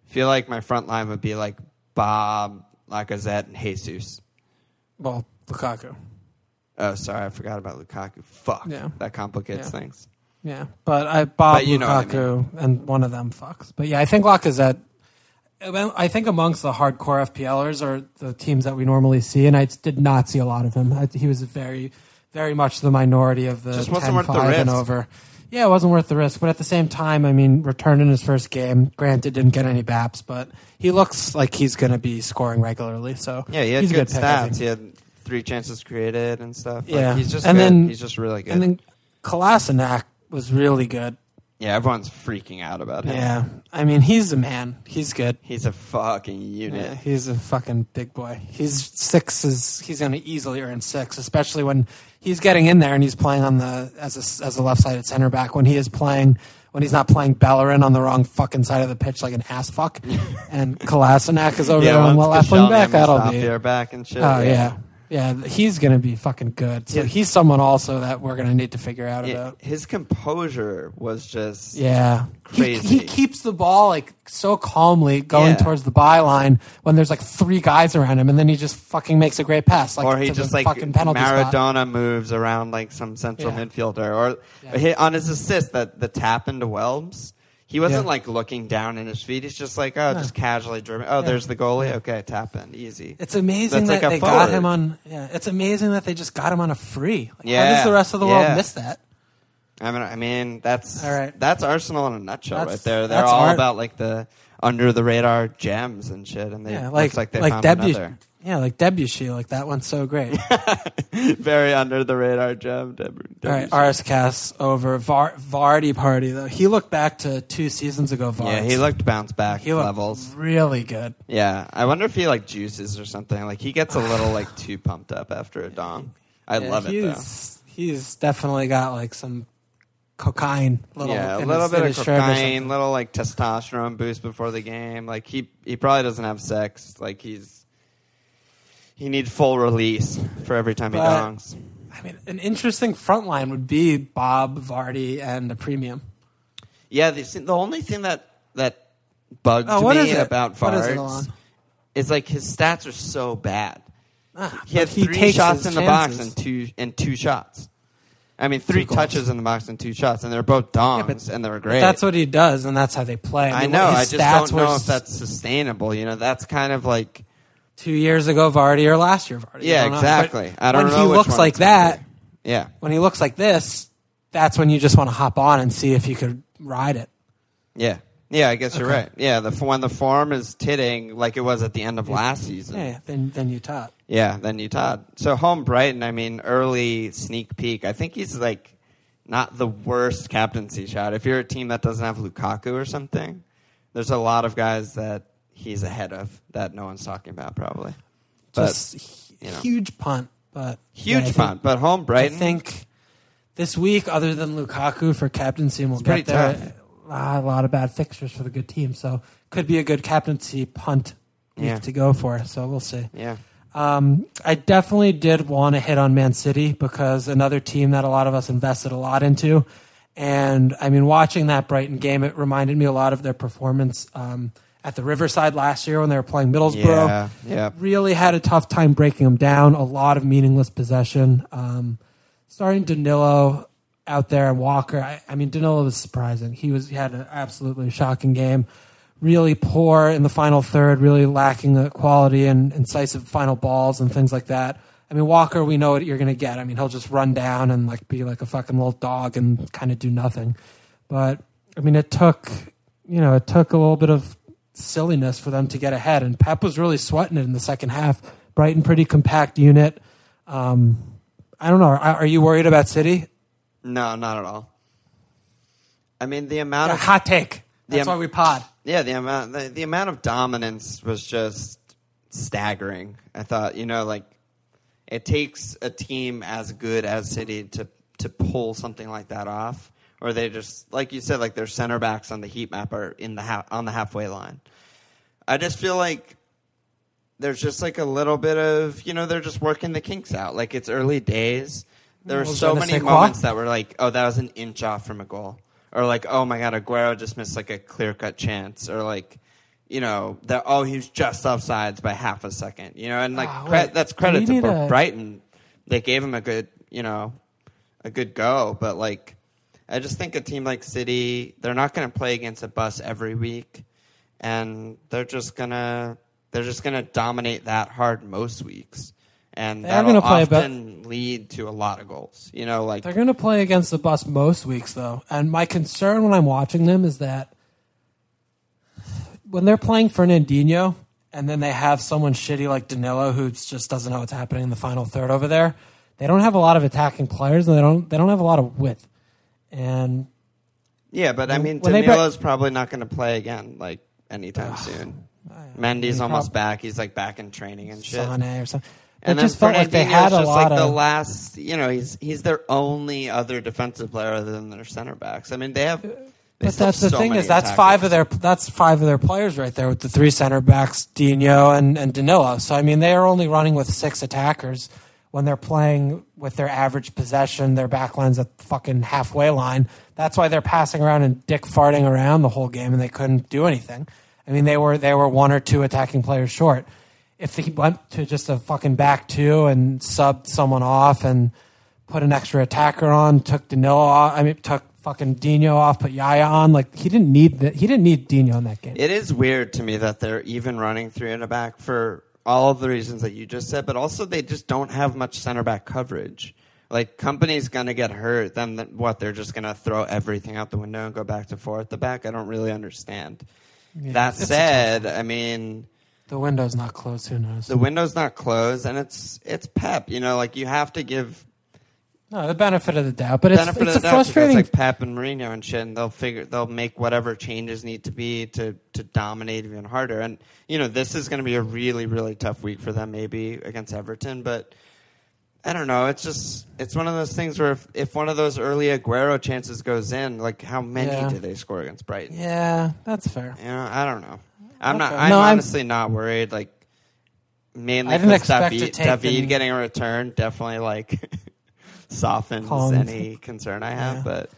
feel like my front line would be like Bob, Lacazette, and Jesus. Well, Lukaku. Oh, sorry, I forgot about Lukaku. Fuck, Yeah. that complicates Yeah. things. Yeah, but I Bob But you know I Lukaku and one of them fucks. But yeah, I think Lacazette. I think amongst the hardcore FPLers are the teams that we normally see, and I did not see a lot of him. I, he was very, very much the minority of the Just wasn't 10, worth the 5 and risk. over. Yeah, it wasn't worth the risk, but at the same time, I mean, returned in his first game. Granted, didn't get any baps, but he looks like he's going to be scoring regularly. So Yeah, he had he's a good, pick, I think. stats. He had three chances created and stuff. Like, Yeah, he's just and good. then he's just really good. And then Kolasinac was really good. yeah, everyone's freaking out about him. Yeah, I mean, he's a man. He's good. he's a fucking Yeah, unit. he's a fucking big boy. He's six is he's going to easily earn six, especially when he's getting in there and he's playing on the as a as a left sided center back when he is playing when he's not playing Bellerin on the wrong fucking side of the pitch like an ass fuck, and Kolasinac is over there on the left wing back. That'll be back and shit. oh yeah. yeah he's going to be fucking good. So Yeah. he's someone also that we're going to need to figure out Yeah, about. His composure was just Yeah, He, Crazy. he keeps the ball like so calmly going Yeah. towards the byline when there's like three guys around him, and then he just fucking makes a great pass. Like or he to the just like fucking penalty spot. Maradona moves around like some central Yeah. midfielder, or Yeah. he, on his assist that the tap into Welbs. He wasn't Yeah. like looking down in his feet. He's just like, oh, just casually dribbling. Oh, Yeah. there's the goalie. Okay, tap in, easy. It's amazing That's that like they got him on. Yeah, it's amazing that they just got him on a free. Like, how Yeah, does the rest of the world miss that? I mean, I mean that's All right. that's Arsenal in a nutshell That's- right there. They're all about like the under the radar gems and shit, and they Yeah, looks like like they like found Debuchy. another Yeah, like Debuchy. Like that one's so great. very under the radar gem. Deb- All right, Debuchy. RS Cass over Var- Vardy party though. He looked back to two seasons ago. Vards. yeah, he looked bounce back he looked levels. really good. Yeah, I wonder if he like juices or something. Like he gets a little like too pumped up after a dong. I Yeah, love it though. He's definitely got like some cocaine. Little, yeah, a little his- bit of his shirt or cocaine, something. little like testosterone boost before the game. Like he he probably doesn't have sex. Like he's he needs full release for every time he But- dongs. I mean, an interesting front line would be Bob Vardy and a premium. Yeah, the, the only thing that that bugged Oh, what me is it? about Vardy it, Vards Alon? is like his stats are so bad. Ah, He had but he three takes shots in the box and two and two shots. I mean, three touches in the box and two shots, and they're both dongs, and they were But great. That's what he does, and that's how they play. I mean, know. I just don't know if that's sustainable. You know, that's kind of like two years ago Vardy or last year Vardy. yeah, I exactly. I don't when know When he looks like that. Yeah, when he looks like this, that's when you just want to hop on and see if you could ride it. yeah, yeah. I guess you're right. Yeah, the when the form is titting like it was at the end of last season. Yeah, then then you taught. Yeah, then you Todd. So home Brighton, I mean, early sneak peek. I think he's like not the worst captaincy shot. If you're a team that doesn't have Lukaku or something, there's a lot of guys that he's ahead of that no one's talking about probably. But Just you know. huge punt, but huge yeah, I think- punt. But home Brighton. I think this week, other than Lukaku for captaincy, we'll get there. tough. A lot, of bad fixtures for the good team, so could be a good captaincy punt week Yeah. to go for. So we'll see. yeah, Um, I definitely did want to hit on Man City because another team that a lot of us invested a lot into. And I mean, watching that Brighton game, it reminded me a lot of their performance um, at the Riverside last year when they were playing Middlesbrough. yeah, yeah. Really had a tough time breaking them down. A lot of meaningless possession. Um, starting Danilo out there and Walker. I, I mean, Danilo was surprising. He was he had an absolutely shocking game. Really poor in the final third, really lacking the quality and incisive final balls and things like that. I mean, Walker, we know what you're going to get. I mean, he'll just run down and like be like a fucking little dog and kind of do nothing. But I mean, it took, you know, it took a little bit of silliness for them to get ahead. And Pep was really sweating it in the second half. Brighton, pretty compact unit. Um, I don't know. Are, are you worried about City? No, not at all. I mean, the amount of hot take. That's why we pod. Yeah, the amount the, the amount of dominance was just staggering. I thought, you know, like it takes a team as good as City to to pull something like that off, or they just like you said, like their center backs on the heat map are in the ha- on the halfway line. I just feel like there's just like a little bit of you know they're just working the kinks out. Like it's early days. There were so many moments that were like, oh, that was an inch off from a goal, or like, oh my god, Aguero just missed like a clear cut chance, or like, you know, that oh he was just offsides by half a second, you know, and like Ah, cre- that's credit to a- Brighton. They gave him a good, you know, a good go, but like, I just think a team like City, they're not going to play against a bus every week, and they're just gonna they're just gonna dominate that hard most weeks, and They are that'll gonna play often lead to a lot of goals. You know, like They're going to play against the bus most weeks, though. And my concern when I'm watching them is that when they're playing Fernandinho and then they have someone shitty like Danilo who just doesn't know what's happening in the final third over there, they don't have a lot of attacking players and they don't they don't have a lot of width. And yeah, but I mean, Danilo's probably not going to play again like anytime soon. Mendy's almost back. He's like back in training and shit. Sane or something. And it just felt like they had a lot like the last. You know, he's he's their only other defensive player other than their center backs. I mean, they have. They But that's the so thing is that's attackers. five of their that's five of their players right there with the three center backs, Dino and, and Danilo. So I mean they are only running with six attackers when they're playing with their average possession, their backline's at fucking halfway line. That's why they're passing around and dick farting around the whole game and they couldn't do anything. I mean they were they were one or two attacking players short. If they went to just a fucking back two and subbed someone off and put an extra attacker on, took Danilo off, I mean took fucking Dino off, put Yaya on. Like he didn't need that. He didn't need Dino in that game. It is weird to me that they're even running three in the back for all of the reasons that you just said, but also they just don't have much center back coverage. Like Kompany's gonna get hurt, then th- what? They're just gonna throw everything out the window and go back to four at the back. I don't really understand. that a tough said, I mean, The window's not closed. Who knows? the window's not closed, and it's it's Pep. You know, like you have to give no, the benefit of the doubt, but it's, benefit it's of the a doubt because frustrating. like Pep and Mourinho and shit, and they'll figure they'll make whatever changes need to be to to dominate even harder. And you know, this is going to be a really really tough week for them, maybe against Everton, but. I don't know. It's just it's one of those things where if, if one of those early Aguero chances goes in, like how many Yeah. did they score against Brighton? yeah, that's fair. You know, I don't know. I'm not. Okay. I'm No, I'm- honestly not worried. Like mainly I didn't because expect to David, take David the- getting a return definitely like softens Calms. any concern I have. Yeah. But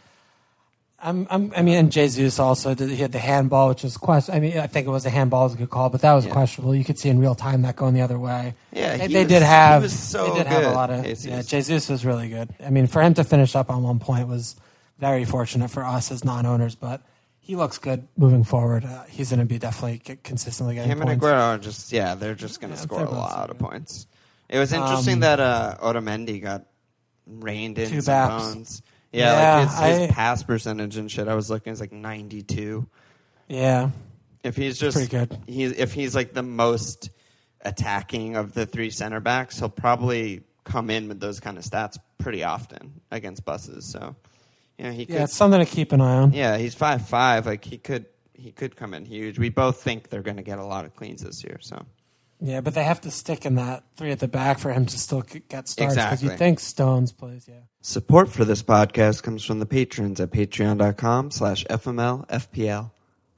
I'm, I'm, I mean, and Jesus also did. He had the handball, which was question. I mean, I think it was a handball, was a good call, but that was Yeah. questionable. You could see in real time that going the other way. Yeah, they, he they was- did he have. was so they did have a good, lot of. Jesus. Yeah, Jesus was really good. I mean, for him to finish up on one point was very fortunate for us as non-owners, but he looks good moving forward. Uh, he's going to be definitely c- consistently getting him and points. Aguero are just yeah, they're just going to Yeah, score they're a both lot of good. points. It was interesting Um, that uh, Otamendi got reined in Two some baps. bones. Yeah, Yeah, like his, his I- pass percentage and shit. I was looking, it's like ninety two. Yeah, If he's just pretty good. he's if he's like the most attacking of the three center backs, he'll probably come in with those kind of stats pretty often against buses. So, you know, he could. yeah, it's something to keep an eye on. yeah, he's five five. Like he could he could come in huge. We both think they're going to get a lot of cleans this year. So Yeah, but they have to stick in that three at the back for him to still get starts. Because Exactly. you think Stones plays, yeah. support for this podcast comes from the patrons at patreon.com slash fmlfpl.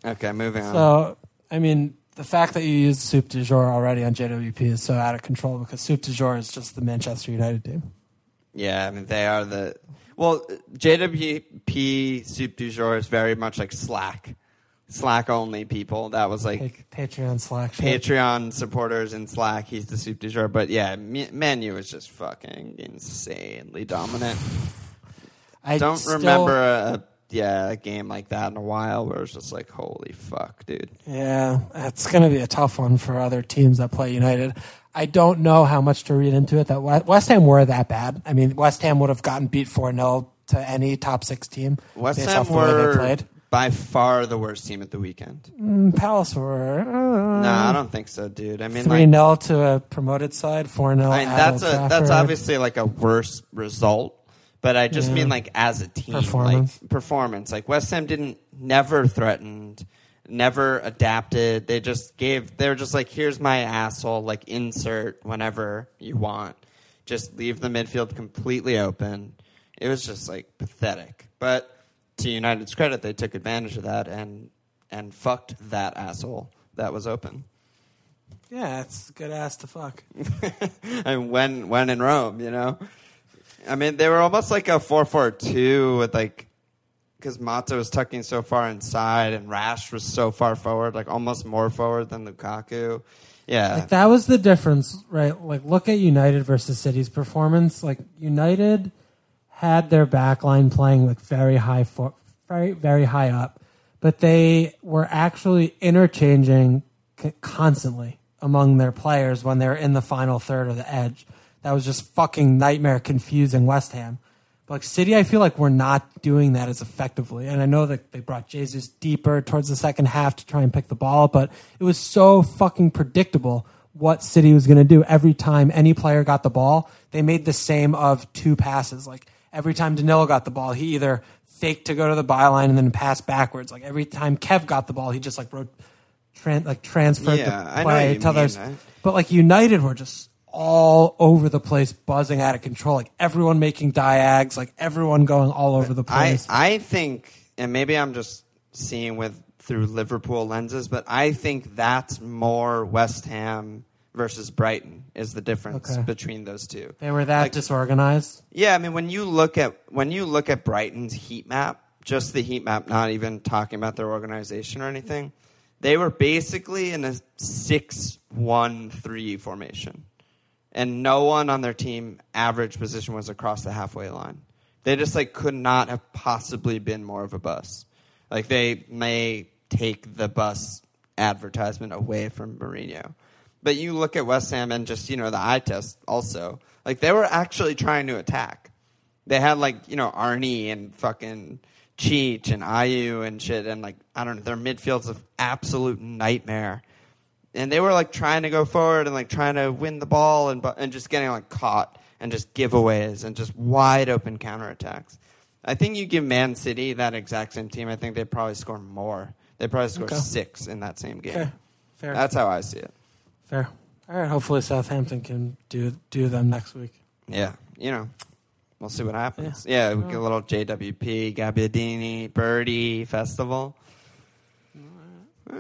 Okay, moving on. So, I mean, the fact that you used Soup du Jour already on JWP is so out of control because Soup du Jour is just the Manchester United team. Yeah, I mean they are the well JWP Soup du Jour is very much like Slack, Slack only people. That was like Pa- Patreon Slack. shit. Patreon supporters in Slack. He's the Soup du Jour, but yeah, Me- Menu is just fucking insanely dominant. I Don't still- remember a, a yeah a game like that in a while where it's just like holy fuck, dude. Yeah, it's going to be a tough one for other teams that play United. I don't know how much to read into it. That West Ham were that bad. I mean, West Ham would have gotten beat four 0 to any top six team West based Ham off the way they were played. by far the worst team at the weekend. Mm, Palace were uh, no, I don't think so, dude. I mean, three like, 0 to a promoted side, four 0 I mean, that's a that's obviously like a worse result. But I just Yeah. mean like as a team, Performance. like performance. Like West Ham didn't never threatened, never adapted. They just gave. They were just like, here's my asshole. Like insert whenever you want. Just leave the midfield completely open. It was just like pathetic. But to United's credit, they took advantage of that and and fucked that asshole that was open. Yeah, it's good ass to fuck. and when when in Rome, you know. I mean, they were almost like a four-four-two with like because Mata was tucking so far inside and Rash was so far forward, like almost more forward than Lukaku. Yeah, Like that was the difference, right? Like look at United versus City's performance. Like United had their back line playing like very high for, very very high up, but they were actually interchanging constantly among their players when they were in the final third of the edge. That was just fucking nightmare confusing West Ham. But like City, I feel like we're not doing that as effectively. And I know that they brought Jesus deeper towards the second half to try and pick the ball, but it was so fucking predictable what City was going to do every time any player got the ball. They made the same of two passes. Like every time Danilo got the ball, he either faked to go to the byline and then passed backwards. Like every time Kev got the ball, he just like wrote tran- like transferred Yeah, the play to others. But like United were just all over the place, buzzing out of control. Like everyone making diags, like everyone going all over the I place. I think, and maybe I'm just seeing with through Liverpool lenses, but I think that's more West Ham versus Brighton is the difference Okay. between those two. they were that Like- disorganized. Yeah, I mean when you look at when you look at Brighton's heat map, just the heat map, not even talking about their organization or anything, they were basically in a six-one-three formation, and no one on their team average position was across the halfway line. They just like could not have possibly been more of a bus. Like they may take the bus advertisement away from Mourinho. But you look at West Ham and just, you know, the eye test also. Like they were actually trying to attack. They had like, you know, Arnie and fucking Cheech and Ayew and shit and like I don't know, their midfield's an absolute nightmare. And they were like trying to go forward and like trying to win the ball and and just getting like caught and just giveaways and just wide open counterattacks. I think you give Man City that exact same team, I think they'd probably score more. They probably score Okay. six in that same game. Okay, fair, That's how I see it. fair. All right, hopefully Southampton can do do them next week. Yeah, you know, we'll see what happens. Yeah, we get a little JWP, Gabbiadini, Birdie Festival. Eh.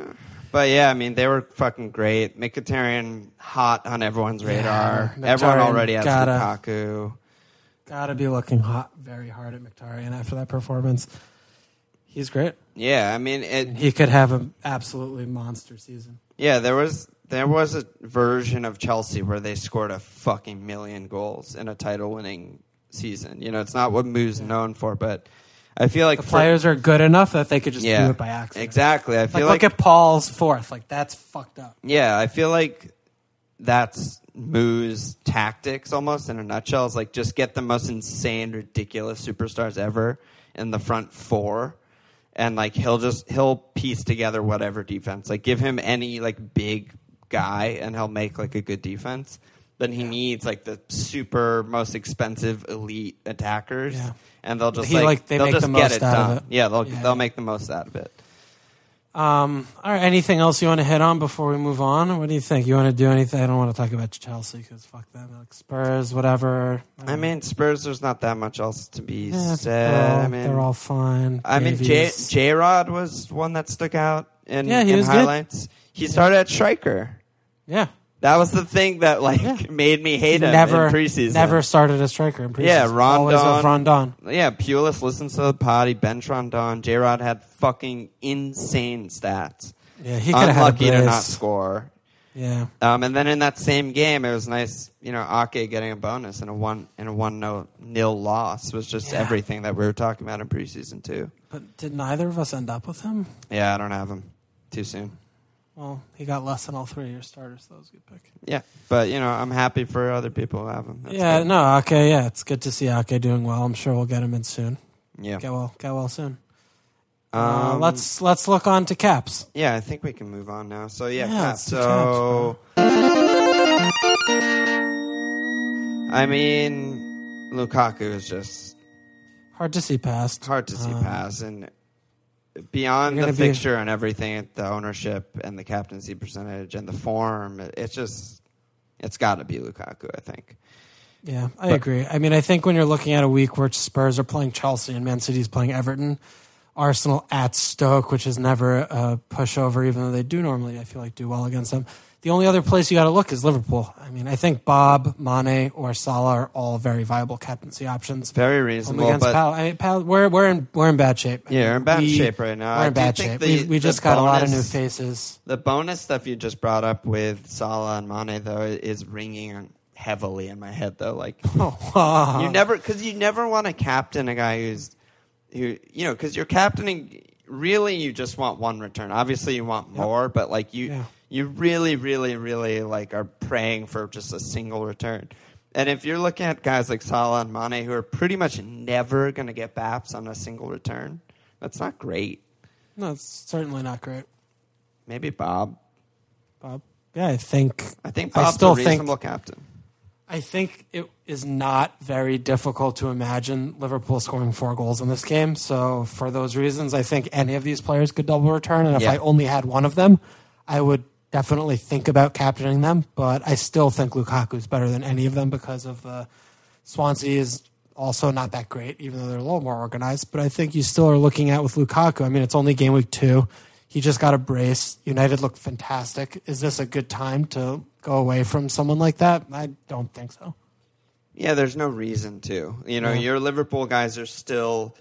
But yeah, I mean, they were fucking great. Mkhitaryan hot on everyone's radar. Mkhitaryan Everyone already has gotta- Lukaku. Got to be looking hot, very hard at Mkhitaryan after that performance. He's great. Yeah, I mean, it, He could have an absolutely monster season. Yeah, there was there was a version of Chelsea where they scored a fucking million goals in a title winning season. You know, it's not what Moo's known for, but I feel like The for- players are good enough that they could just yeah, do it by accident. Exactly. I feel Like, feel look like, at Paul's fourth. Like that's fucked up. yeah, I feel like that's Moo's tactics almost in a nutshell. Is like just get the most insane, ridiculous superstars ever in the front four. And like he'll just he'll piece together whatever defense. Like give him any like big guy and he'll make like a good defense. Then he needs like the super most expensive elite attackers, Yeah. and they'll just He, like, like, they they'll make just the get most it out of done. it. Yeah, they'll Yeah. they'll make the most out of it. Um, all right. Anything else you want to hit on before we move on? What do you think? You want to do anything? I don't want to talk about Chelsea because fuck them. Like Spurs, whatever. I mean, Spurs. There's not that much else to be Yeah, said. they're, all, I mean, they're all fine. I mean, J Davies. J Rod was one that stuck out in, Yeah, he in was good. highlights. He started at striker. yeah, That was the thing that like Yeah. made me hate him never in preseason. never started a striker in preseason. Yeah, Always Rondon. with Rondon. Yeah, Pulis listens to the. He bench Rondon. J Rod had fucking insane stats. Yeah, he could have had a Unlucky to not score. Yeah. Um, and then in that same game, it was nice, you know, Ake getting a bonus and a one and a one no nil loss was just Yeah. everything that we were talking about in preseason too. But did neither of us end up with him? Yeah, I don't have him too soon. Well, he got less than all three of your starters. So that was a good pick. Yeah, but you know, I'm happy for other people who have him. That's yeah, good. no, Ake, yeah, it's good to see Ake doing well. I'm sure we'll get him in soon. yeah. Get well, get well soon. Uh, Um, let's let's look on to caps. Yeah, I think we can move on now. So yeah, Yeah, Cap. let's do so I mean, Lukaku is just Hard to see past. hard to see Um, pass, and beyond the fixture and everything, the ownership and the captaincy percentage and the form, it's just it's got to be Lukaku. I think. Yeah, I But- agree. I mean, I think when you're looking at a week where Spurs are playing Chelsea and Man City's playing Everton, Arsenal at Stoke, which is never a pushover, even though they do normally, I feel like, do well against them. The only other place you got to look is Liverpool. I mean, I think Bob, Mane, or Salah are all very viable captaincy options. Very Home reasonable, against but Pal. I mean, Pal, we're we're in we're in bad shape. I Yeah, mean, we're in bad we- shape right now. We're in bad shape. the- we we just got a lot of new faces. The bonus stuff you just brought up with Salah and Mane though is ringing heavily in my head though. Like Oh, wow. you never because you never want to captain a guy who's who you know because you're captaining. Really, you just want one return. Obviously, you want more, but like you, Yeah. You really, really, really like are praying for just a single return. And if you're looking at guys like Salah and Mane who are pretty much never going to get baps on a single return, that's not great. no, it's certainly not great, Maybe Bob. Bob. Yeah, I think I think I Bob's still a think- reasonable captain. I think it is not very difficult to imagine Liverpool scoring four goals in this game. So for those reasons, I think any of these players could double return. And if Yeah. I only had one of them, I would definitely think about captaining them. But I still think Lukaku is better than any of them because of the Swansea is also not that great, even though they're a little more organized. But I think you still are looking at with Lukaku. I mean, it's only game week two. He just got a brace. United looked fantastic. Is this a good time to go away from someone like that? I don't think so. Yeah, there's no reason to. You know, Yeah. your Liverpool guys are still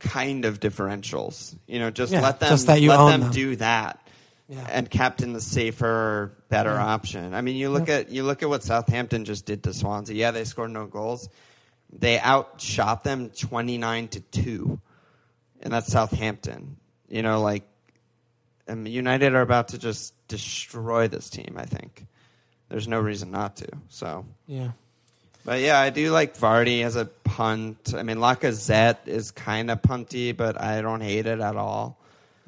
kind of differentials. You know, just Yeah, let them just that you let them, them. do that. Yeah. And captain the safer, better Yeah. option. I mean, you look at you look at what Southampton just did to Swansea. Yeah, they scored no goals. They outshot them 29 to 2. And that's Southampton. You know, like um, United are about to just destroy this team, I think. There's no reason not to. So, Yeah. but yeah, I do like Vardy as a punt. I mean, Lacazette is kind of punty, but I don't hate it at all.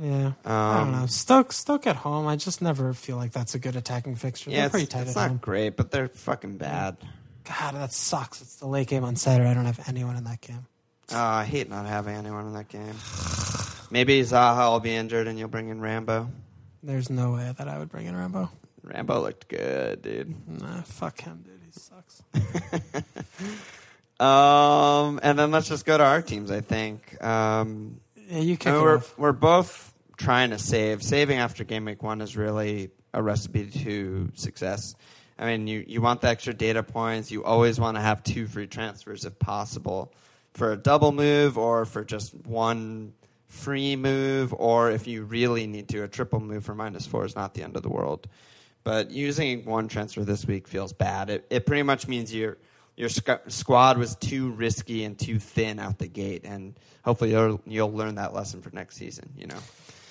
Yeah. I don't Um, know. Stoke Stoke at home, I just never feel like that's a good attacking fixture. Yeah, They're pretty it's, tight it's not home. great, but they're fucking bad. God, that sucks. It's the late game on Saturday. I don't have anyone in that game. Oh, I hate not having anyone in that game. Maybe Zaha will be injured and you'll bring in Rambo. There's no way that I would bring in Rambo. Rambo looked good, dude. Nah, fuck him, dude. He sucks. Um, and then let's just go to our teams. I think. Um, Yeah, you I mean, we're off. we're both trying to save. Saving after game week one is really a recipe to success. I mean, you, you want the extra data points. You always want to have two free transfers if possible for a double move or for just one free move, or if you really need to, a triple move for minus four is not the end of the world. But using one transfer this week feels bad. It, it pretty much means your your squ- squad was too risky and too thin out the gate, and hopefully you'll, you'll learn that lesson for next season. You know.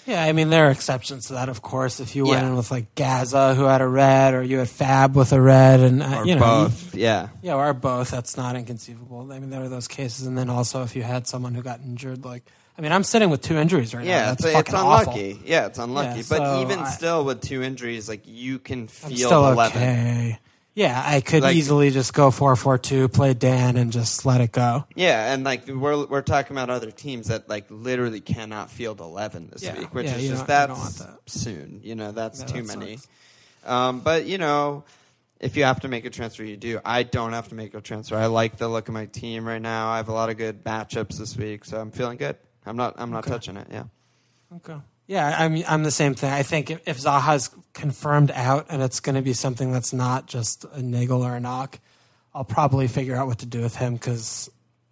Yeah, I mean there are exceptions to that, of course. If you went Yeah. in with like Gaza, who had a red, or you had Fab with a red, and uh, or you know, both. yeah. yeah, or both. That's not inconceivable. I mean, there are those cases, and then also if you had someone who got injured, like I mean, I'm sitting with two injuries right now. Yeah, That's it's, fucking awful. unlucky. Yeah, it's unlucky. Yeah, but so even I- still, with two injuries, like you can I'm feel still the eleven. okay. Yeah, I could Like- easily just go four four two, play Dan, and just let it go. Yeah, and like we're we're talking about other teams that like literally cannot field eleven this Yeah, week, which yeah, is just don't- you don't that's that. soon. You know, that's Yeah, too that many. Um, but you know, if you have to make a transfer, you do. I don't have to make a transfer. I like the look of my team right now. I have a lot of good matchups this week, so I'm feeling good. I'm not I'm not Okay. touching it. Yeah. Okay. Yeah, I'm I'm the same thing. I think if, if Zaha's confirmed out and it's going to be something that's not just a niggle or a knock, I'll probably figure out what to do with him because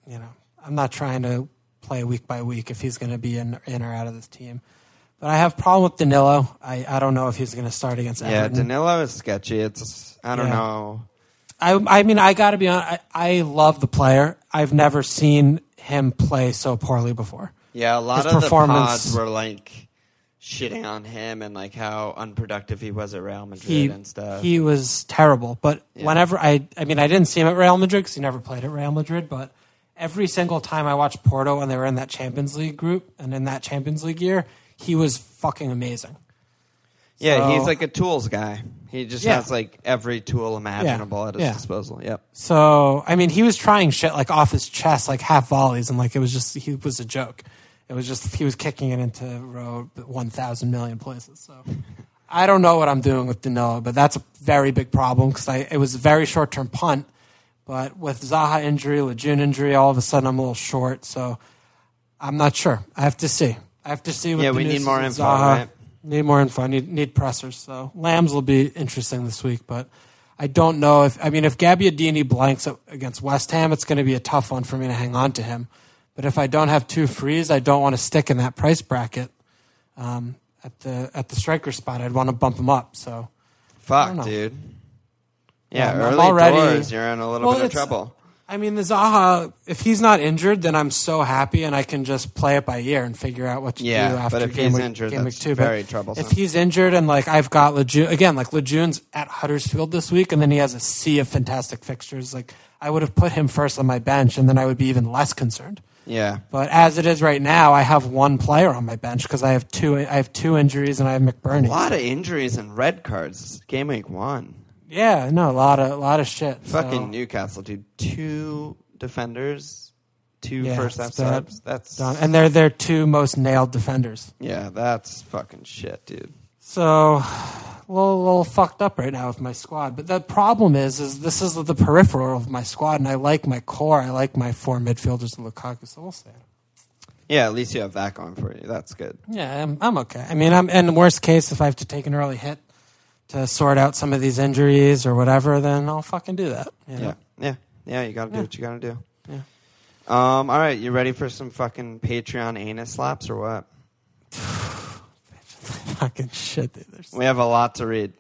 you know I'm not trying to play week by week if he's going to be in in or out of this team. But I have a problem with Danilo. I, I don't know if he's going to start against Yeah, Everton. Danilo is sketchy. It's I don't Yeah. know. I, I mean, I got to be honest. I, I love the player. I've never seen him play so poorly before. Yeah, a lot His of the performance- pods were like shitting on him and like how unproductive he was at Real Madrid He and stuff. he was terrible. But Yeah. whenever I I mean, I didn't see him at Real Madrid because he never played at Real Madrid. But every single time I watched Porto when they were in that Champions League group and in that Champions League year, he was fucking amazing. yeah, so- he's like a tools guy. He just Yeah. has like every tool imaginable at his Yeah. disposal. Yep. So I mean, he was trying shit like off his chest, like half volleys, and like it was just he was a joke. It was just he was kicking it into row one thousand million places. So I don't know what I'm doing with Danilo, but that's a very big problem because it was a very short term punt. But with Zaha injury, Lejeune injury, all of a sudden I'm a little short. So I'm not sure. I have to see. I have to see. What Yeah, we need more info, Zaha. right? Need more info. I need need pressers. So Lambs will be interesting this week, but I don't know if I mean if Gabbiadini blanks against West Ham, it's going to be a tough one for me to hang on to him. But if I don't have two frees, I don't want to stick in that price bracket um, at the at the striker spot. I'd want to bump him up. So Fuck, dude. Yeah, Yeah, early already- doors, you're in a little Well, bit of trouble. I mean, the Zaha, if he's not injured, then I'm so happy, and I can just play it by ear and figure out what to Yeah, do after but if game he's week, injured, game that's week two. very but troublesome. If he's injured and like I've got Lejeune again, like Lejeune's at Huddersfield this week, and then he has a sea of fantastic fixtures. Like I would have put him first on my bench, and then I would be even less concerned. Yeah. But as it is right now, I have one player on my bench because I have two. I have two injuries, and I have McBurnie. A lot of injuries and red cards. Game week one. Yeah, no, a lot of a lot of shit. Fucking So, Newcastle, dude. Two defenders, two Yeah, first half subs. That's done. and they're their two most nailed defenders. yeah, that's fucking shit, dude. So, a little, little fucked up right now with my squad. But the problem is, is this is the peripheral of my squad, and I like my core. I like my four midfielders and Lukaku. So we'll see. Yeah, at least you have that going for you. That's good. Yeah, I'm, I'm okay. I mean, I'm in the worst case if I have to take an early hit to sort out some of these injuries or whatever, then I'll fucking do that. you know? Yeah, yeah, yeah. You gotta do Yeah. what you gotta do. Yeah. Um. All right, you ready for some fucking Patreon anus slaps or what? fucking shit, dude. There's We have a lot to read.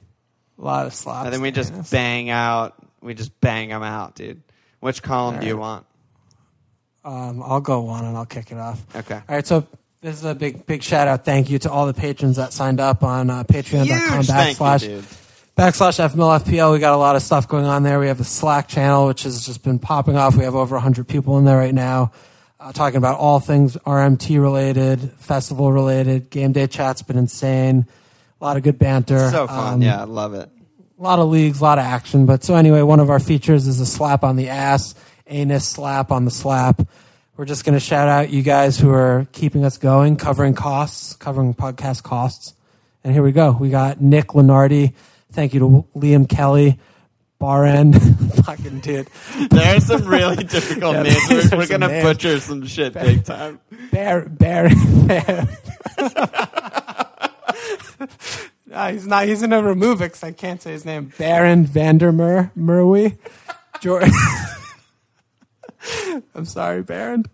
a lot of slops. I think we just bang out. We just bang them out, dude. Which column do you want? Um, I'll go one and I'll kick it off. Okay. All right, so this is a big, big shout out. Thank you to all the patrons that signed up on uh, patreon.com Huge thank you, backslash dude. backslash FMLFPL. We got a lot of stuff going on there. We have a Slack channel, which has just been popping off. We have over 100 people in there right now, uh, talking about all things RMT related, festival related. Game day chat's been insane. A lot of good banter. So fun. Um, yeah, I love it. a lot of leagues, a lot of action. But so anyway, one of our features is a slap on the ass, anus slap on the slap. We're just going to shout out you guys who are keeping us going, covering costs, covering podcast costs. And here we go. We got Nick Lenardi. Thank you to Liam Kelly. Baren, fucking dude. There are some really difficult Yeah, names. We're, we're gonna names. butcher some shit big time. Bear, Bear, Bear. no, he's not. He's remove it because I can't say his name. Baron Vandermeer Merwe. Jordan. I'm sorry, Baron.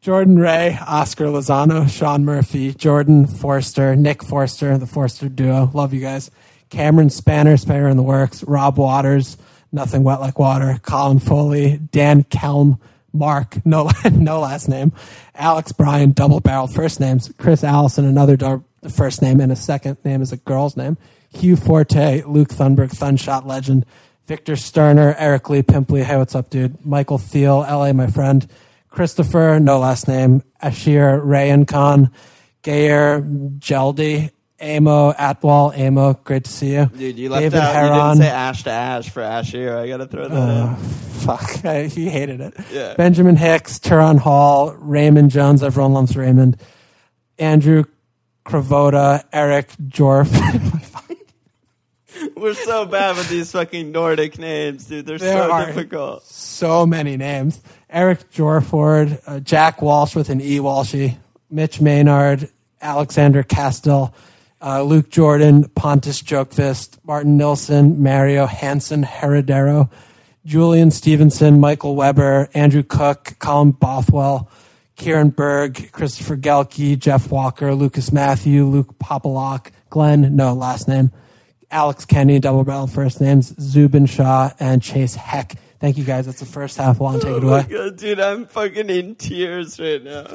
Jordan Ray, Oscar Lozano, Sean Murphy, Jordan Forster, Nick Forster, the Forster duo. Love you guys. Cameron Spanner, Spanner in the Works, Rob Waters, Nothing Wet Like Water, Colin Foley, Dan Kelm, Mark, no, no last name, Alex Bryan, double barrel first names, Chris Allison, another dar- first name, and a second name is a girl's name, Hugh Forte, Luke Thunberg, Thunshot legend, Victor Sterner, Eric Lee Pimpley, hey, what's up, dude? Michael Thiel, LA, my friend, Christopher, no last name, Ashir Rayan Khan, Gayer Geldy, Amo Atwal, Amo, great to see you. Dude, you left David out. You Heron. didn't say ash to ash for Ashir. I gotta throw that Uh, in. fuck, I, he hated it. Yeah. Benjamin Hicks, Turon Hall, Raymond Jones, everyone loves Raymond, Andrew Kravota, Eric Jorf. We're so bad with these fucking Nordic names, dude. They're There so difficult. so many names. Eric Jorford, uh, Jack Walsh with an E Walshy, Mitch Maynard, Alexander Castell, uh, Luke Jordan, Pontus Jokvist, Martin Nilsson, Mario Hansen Heredero, Julian Stevenson, Michael Weber, Andrew Cook, Colin Bothwell, Kieran Berg, Christopher Gelke, Jeff Walker, Lucas Matthew, Luke Popolock, Glenn, no last name, Alex Kenny, double barrel first names, Zubin Shaw, and Chase Heck. Thank you guys. That's the first half. Long take it Oh away. god, dude, I'm fucking in tears right now.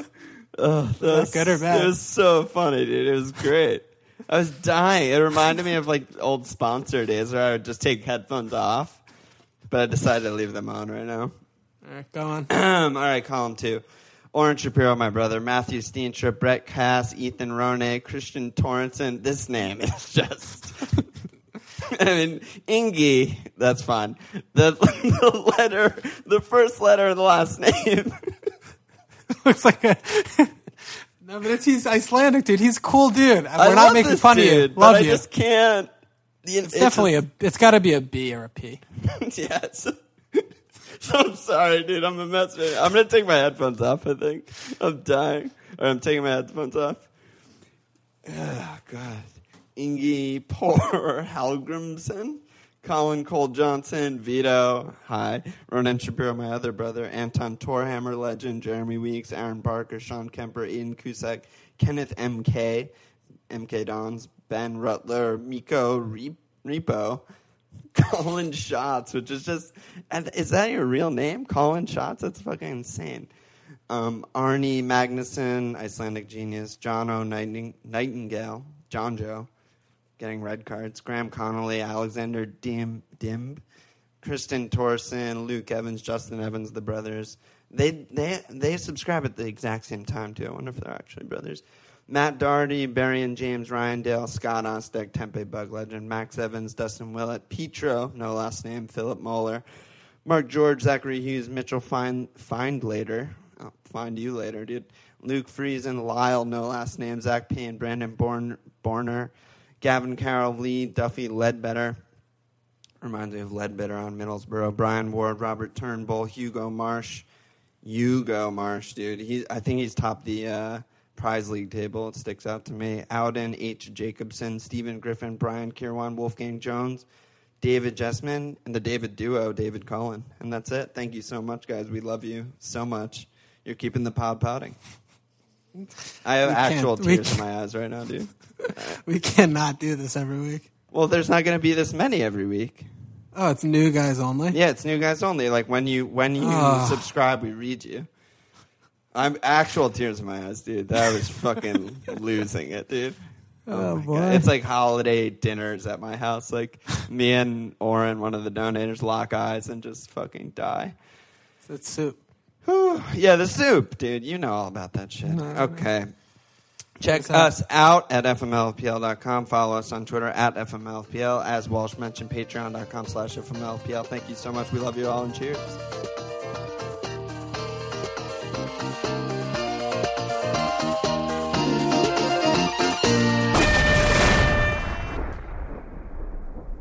Oh, that was, good or bad? It was so funny, dude. It was great. I was dying. It reminded me of like old sponsor days where I would just take headphones off, but I decided to leave them on right now. All right, go on. All right, column two. Orange Shapiro, my brother, Matthew Steenstrup, Brett Cass, Ethan Rone, Christian Torrenson. This name is just. I mean, Ingy, that's fine. The, the letter, the first letter of the last name. Looks like a. no, but it's he's Icelandic, dude. He's a cool dude. We're I not making fun dude, of you. but Love I you. just can't. it's definitely a. It's got to be a B or a P. yes. So I'm sorry, dude. I'm a mess. Right. I'm gonna take my headphones off. I think I'm dying. Or I'm taking my headphones off. Oh God. Ingy Poor Halgrimson, Colin Cole Johnson, Vito, hi, Ronan Shapiro, my other brother, Anton Torhammer, legend, Jeremy Weeks, Aaron Barker, Sean Kemper, Ian Cusack, Kenneth MK, MK Dons, Ben Rutler, Miko Repo, Colin Shots, which is just, is that your real name? Colin Shots? That's fucking insane. Um, Arnie Magnuson, Icelandic genius, John O. Nightingale, John Joe, getting red cards, Graham Connolly, Alexander Dim, Dimb, Kristen Torsen, Luke Evans, Justin Evans, the brothers. They they they subscribe at the exact same time too. I wonder if they're actually brothers. Matt Doherty, Barry and James Ryandale, Scott Ostek, Tempe Bug Legend, Max Evans, Dustin Willett, Petro, no last name, Philip Moeller, Mark George, Zachary Hughes, Mitchell Find Find later. I'll find you later, dude. Luke Friesen, Lyle, no last name, Zach Payne, Brandon Born Borner, Gavin Carroll, Lee, Duffy, Ledbetter. Reminds me of Ledbetter on Middlesbrough. Brian Ward, Robert Turnbull, Hugo Marsh. Hugo Marsh, dude. He, I think he's topped the uh, prize league table. It sticks out to me. Alden H. Jacobson, Stephen Griffin, Brian Kirwan, Wolfgang Jones, David Jessman, and the David duo, David Cullen. And that's it. Thank you so much, guys. We love you so much. You're keeping the pod pouting. I have We actual tears in my eyes right now, dude. We cannot do this every week. Well, there's not going to be this many every week. Oh, it's new guys only. Yeah, it's new guys only. Like when you when you Ah. subscribe, we read you. I'm actual tears in my eyes, dude. That was fucking losing it, dude. Oh, my boy. God. It's like holiday dinners at my house. Like me and Oren, one of the donators, lock eyes and just fucking die. It's soup. Yeah, the soup, dude. You know all about that shit. No. Okay. Check us out at fmlfpl.com. Follow us on Twitter at fmlpl. As Walsh mentioned, patreon.com slash fmlpl. Thank you so much. We love you all and cheers.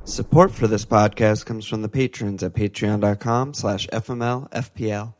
Support for this podcast comes from the patrons at patreon.com slash fmlfpl.